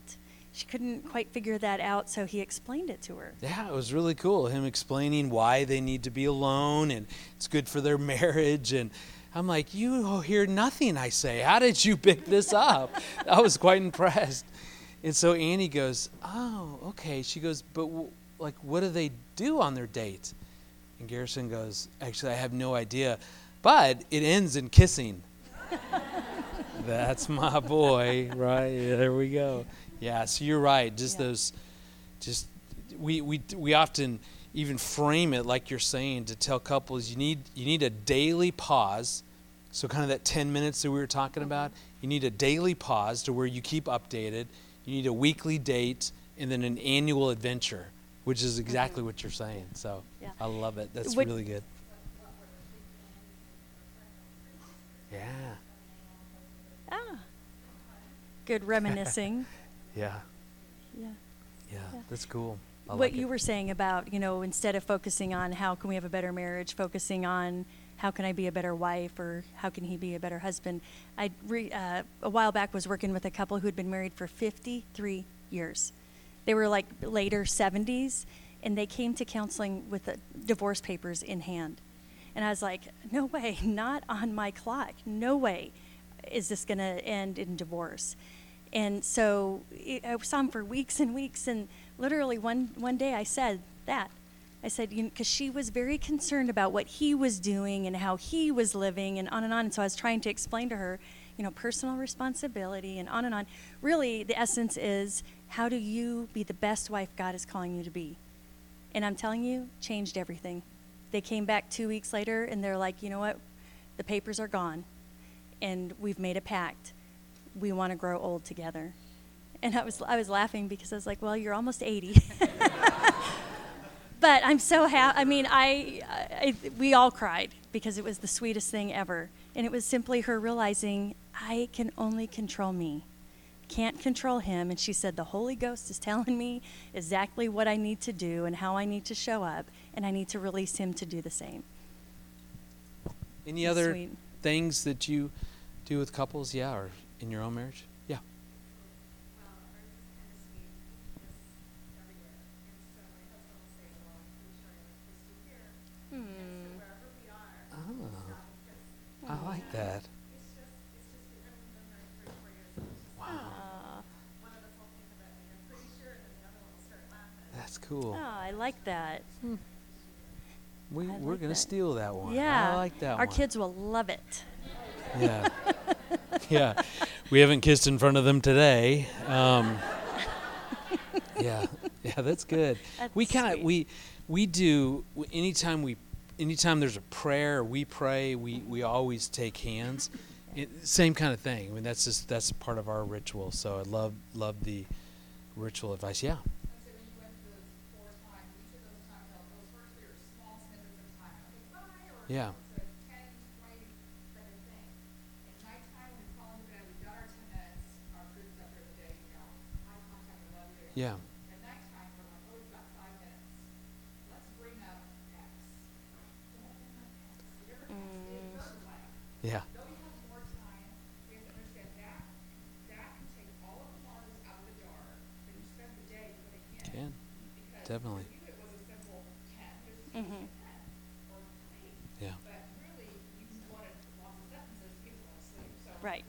She couldn't quite figure that out, so he explained it to her. Yeah, it was really cool. Him explaining why they need to be alone and it's good for their [laughs] marriage. And I'm like, you hear nothing I say. How did you pick this [laughs] up? I was quite impressed. And so Annie goes, oh, okay. She goes, but w- like, what do they do on their date? And Garrison goes, actually, I have no idea, but it ends in kissing. [laughs] That's my boy, right? There we go. Yeah, so you're right. Just Yeah. those, just we we we often even frame it like you're saying to tell couples you need you need a daily pause. So kind of that 10 minutes that we were talking mm-hmm. about, you need a daily pause to where you keep updated. You need a weekly date and then an annual adventure, which is exactly what you're saying. So Yeah. I love it. That's What- really good. Yeah. Ah. Good reminiscing. [laughs] Yeah. yeah. Yeah. Yeah. That's cool. I what like you it. were saying about, you know, instead of focusing on how can we have a better marriage, focusing on how can I be a better wife or how can he be a better husband. I re, uh, a while back was working with a couple who had been married for 53 years. They were like later 70s and they came to counseling with the divorce papers in hand. And I was like, no way, [laughs] not on my clock. No way is this going to end in divorce. And so it, I saw him for weeks and weeks. And literally one, one day I said that. I said, you because she was very concerned about what he was doing and how he was living and on and on. And so I was trying to explain to her, you know, personal responsibility and on and on. Really, the essence is how do you be the best wife God is calling you to be? And I'm telling you, changed everything. They came back two weeks later and they're like, you know what? The papers are gone and we've made a pact. We want to grow old together. And I was, I was laughing because I was like, well, you're almost 80. [laughs] but I'm so happy. I mean, I, I, we all cried because it was the sweetest thing ever. And it was simply her realizing, I can only control me, can't control him. And she said, The Holy Ghost is telling me exactly what I need to do and how I need to show up, and I need to release him to do the same. Any That's other sweet. things that you do with couples? Yeah, or in your own marriage? Yeah. Oh, I like that. Wow, that's cool. Oh, I like that. We, I we're like going to steal that one. Yeah. I like that Our one. kids will love it. Yeah. [laughs] yeah. We haven't kissed in front of them today. Um, [laughs] yeah. Yeah, that's good. That's we kind of we we do anytime we anytime there's a prayer, we pray, we we always take hands. It, same kind of thing. I mean, that's just that's part of our ritual. So I love love the ritual advice. Yeah. Yeah. Yeah. Yeah. Can. Definitely. Mm-hmm. Yeah. Right.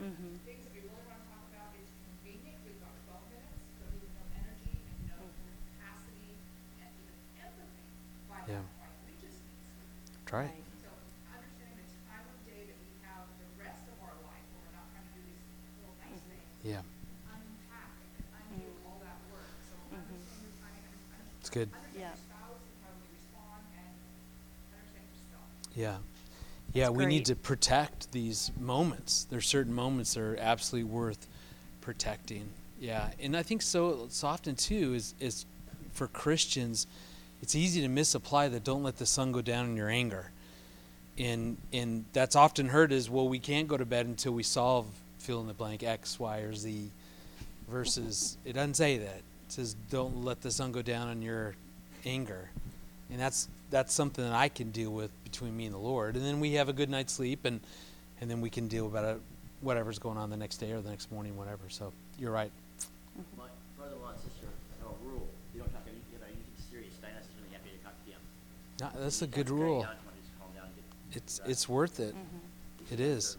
Mm-hmm. Yeah. Try it. Right. Yeah. It's good. Yeah. Yeah. Yeah, That's we need to protect these moments. There's certain moments that are absolutely worth protecting. Yeah. And I think so so often too is is for Christians, it's easy to misapply the don't let the sun go down in your anger. And and that's often heard as well we can't go to bed until we solve fill in the blank X, Y, or Z versus it doesn't say that. It says don't let the sun go down on your anger. And that's that's something that I can deal with between me and the Lord. And then we have a good night's sleep and and then we can deal about it whatever's going on the next day or the next morning, whatever. So you're right. My brother-in-law and sister have a rule. You don't talk any, about anything serious. Nine hours when you to talk to them. No, that's a good rule. Diane, when just calm down It's it's worth it. Mm-hmm. It is.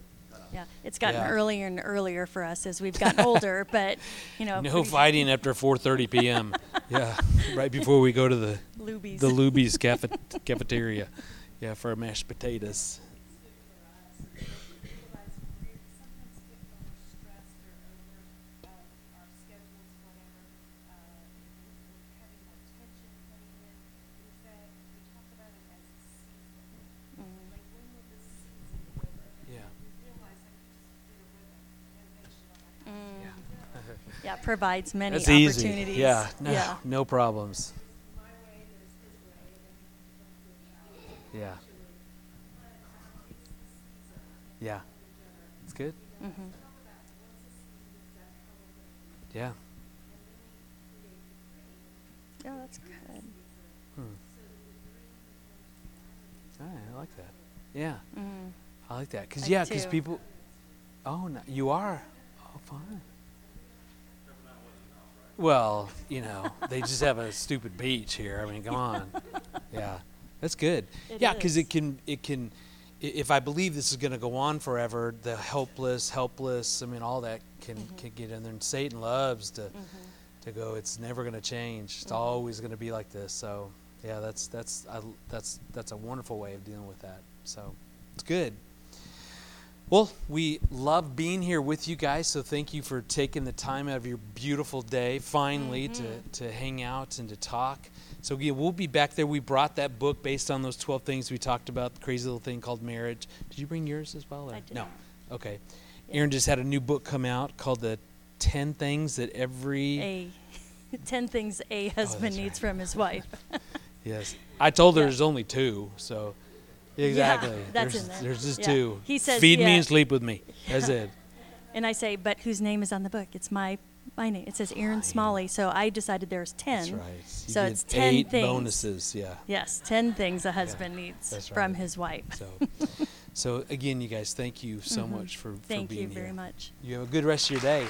Yeah. It's gotten Yeah. earlier and earlier for us as we've gotten older, [laughs] but you know, No fighting after 4:30 p.m. [laughs] yeah, right before we go to the Luby's. the Luby's [laughs] cafe- cafeteria. Yeah, for our mashed potatoes. Yeah. Mm. Yeah, provides many That's easy. opportunities. Yeah, no, yeah. no problems. Yeah. Yeah. It's good. Mm-hmm. Yeah. Yeah, that's good. Hmm. All right, I like that. Yeah, Mm. I like that. Cause yeah, cause people. Oh, no, you are. Oh, fine. Well, you know, they just have a stupid beach here. I mean, come on. Yeah, that's good. It yeah, because it can it can. If I believe this is going to go on forever, the helpless, helpless, I mean, all that can Mm-hmm. can get in there. And Satan loves to to go. It's never going to change. It's always going to be like this. So, yeah, that's that's I, that's that's a wonderful way of dealing with that. So, it's good. Well, we love being here with you guys. So thank you for taking the time out of your beautiful day finally to, mm-hmm. to hang out and to talk. So yeah, we'll be back there. We brought that book based on those 12 things we talked about, the crazy little thing called marriage. Did you bring yours as well? Or? I did No. Okay. Erin just had a new book come out called The 10 Things That Every. A [laughs] ten things a oh, husband Oh, needs right. from his wife. [laughs] Yes. I told her Yeah. there's only two. So Exactly. that's there's, in there. There's just Yeah. two. He says, feed me and sleep with me. [laughs] That's it. And I say, but whose name is on the book? It's my my name. It says Erin Smalley. So I decided there's ten. That's right. You So it's ten eight things. bonuses. Yeah. Yes, ten things a husband needs that's from his wife. So, [laughs] so again, you guys, thank you so much for, for Mm-hmm. Thank being you very here. much. You have a good rest of your day.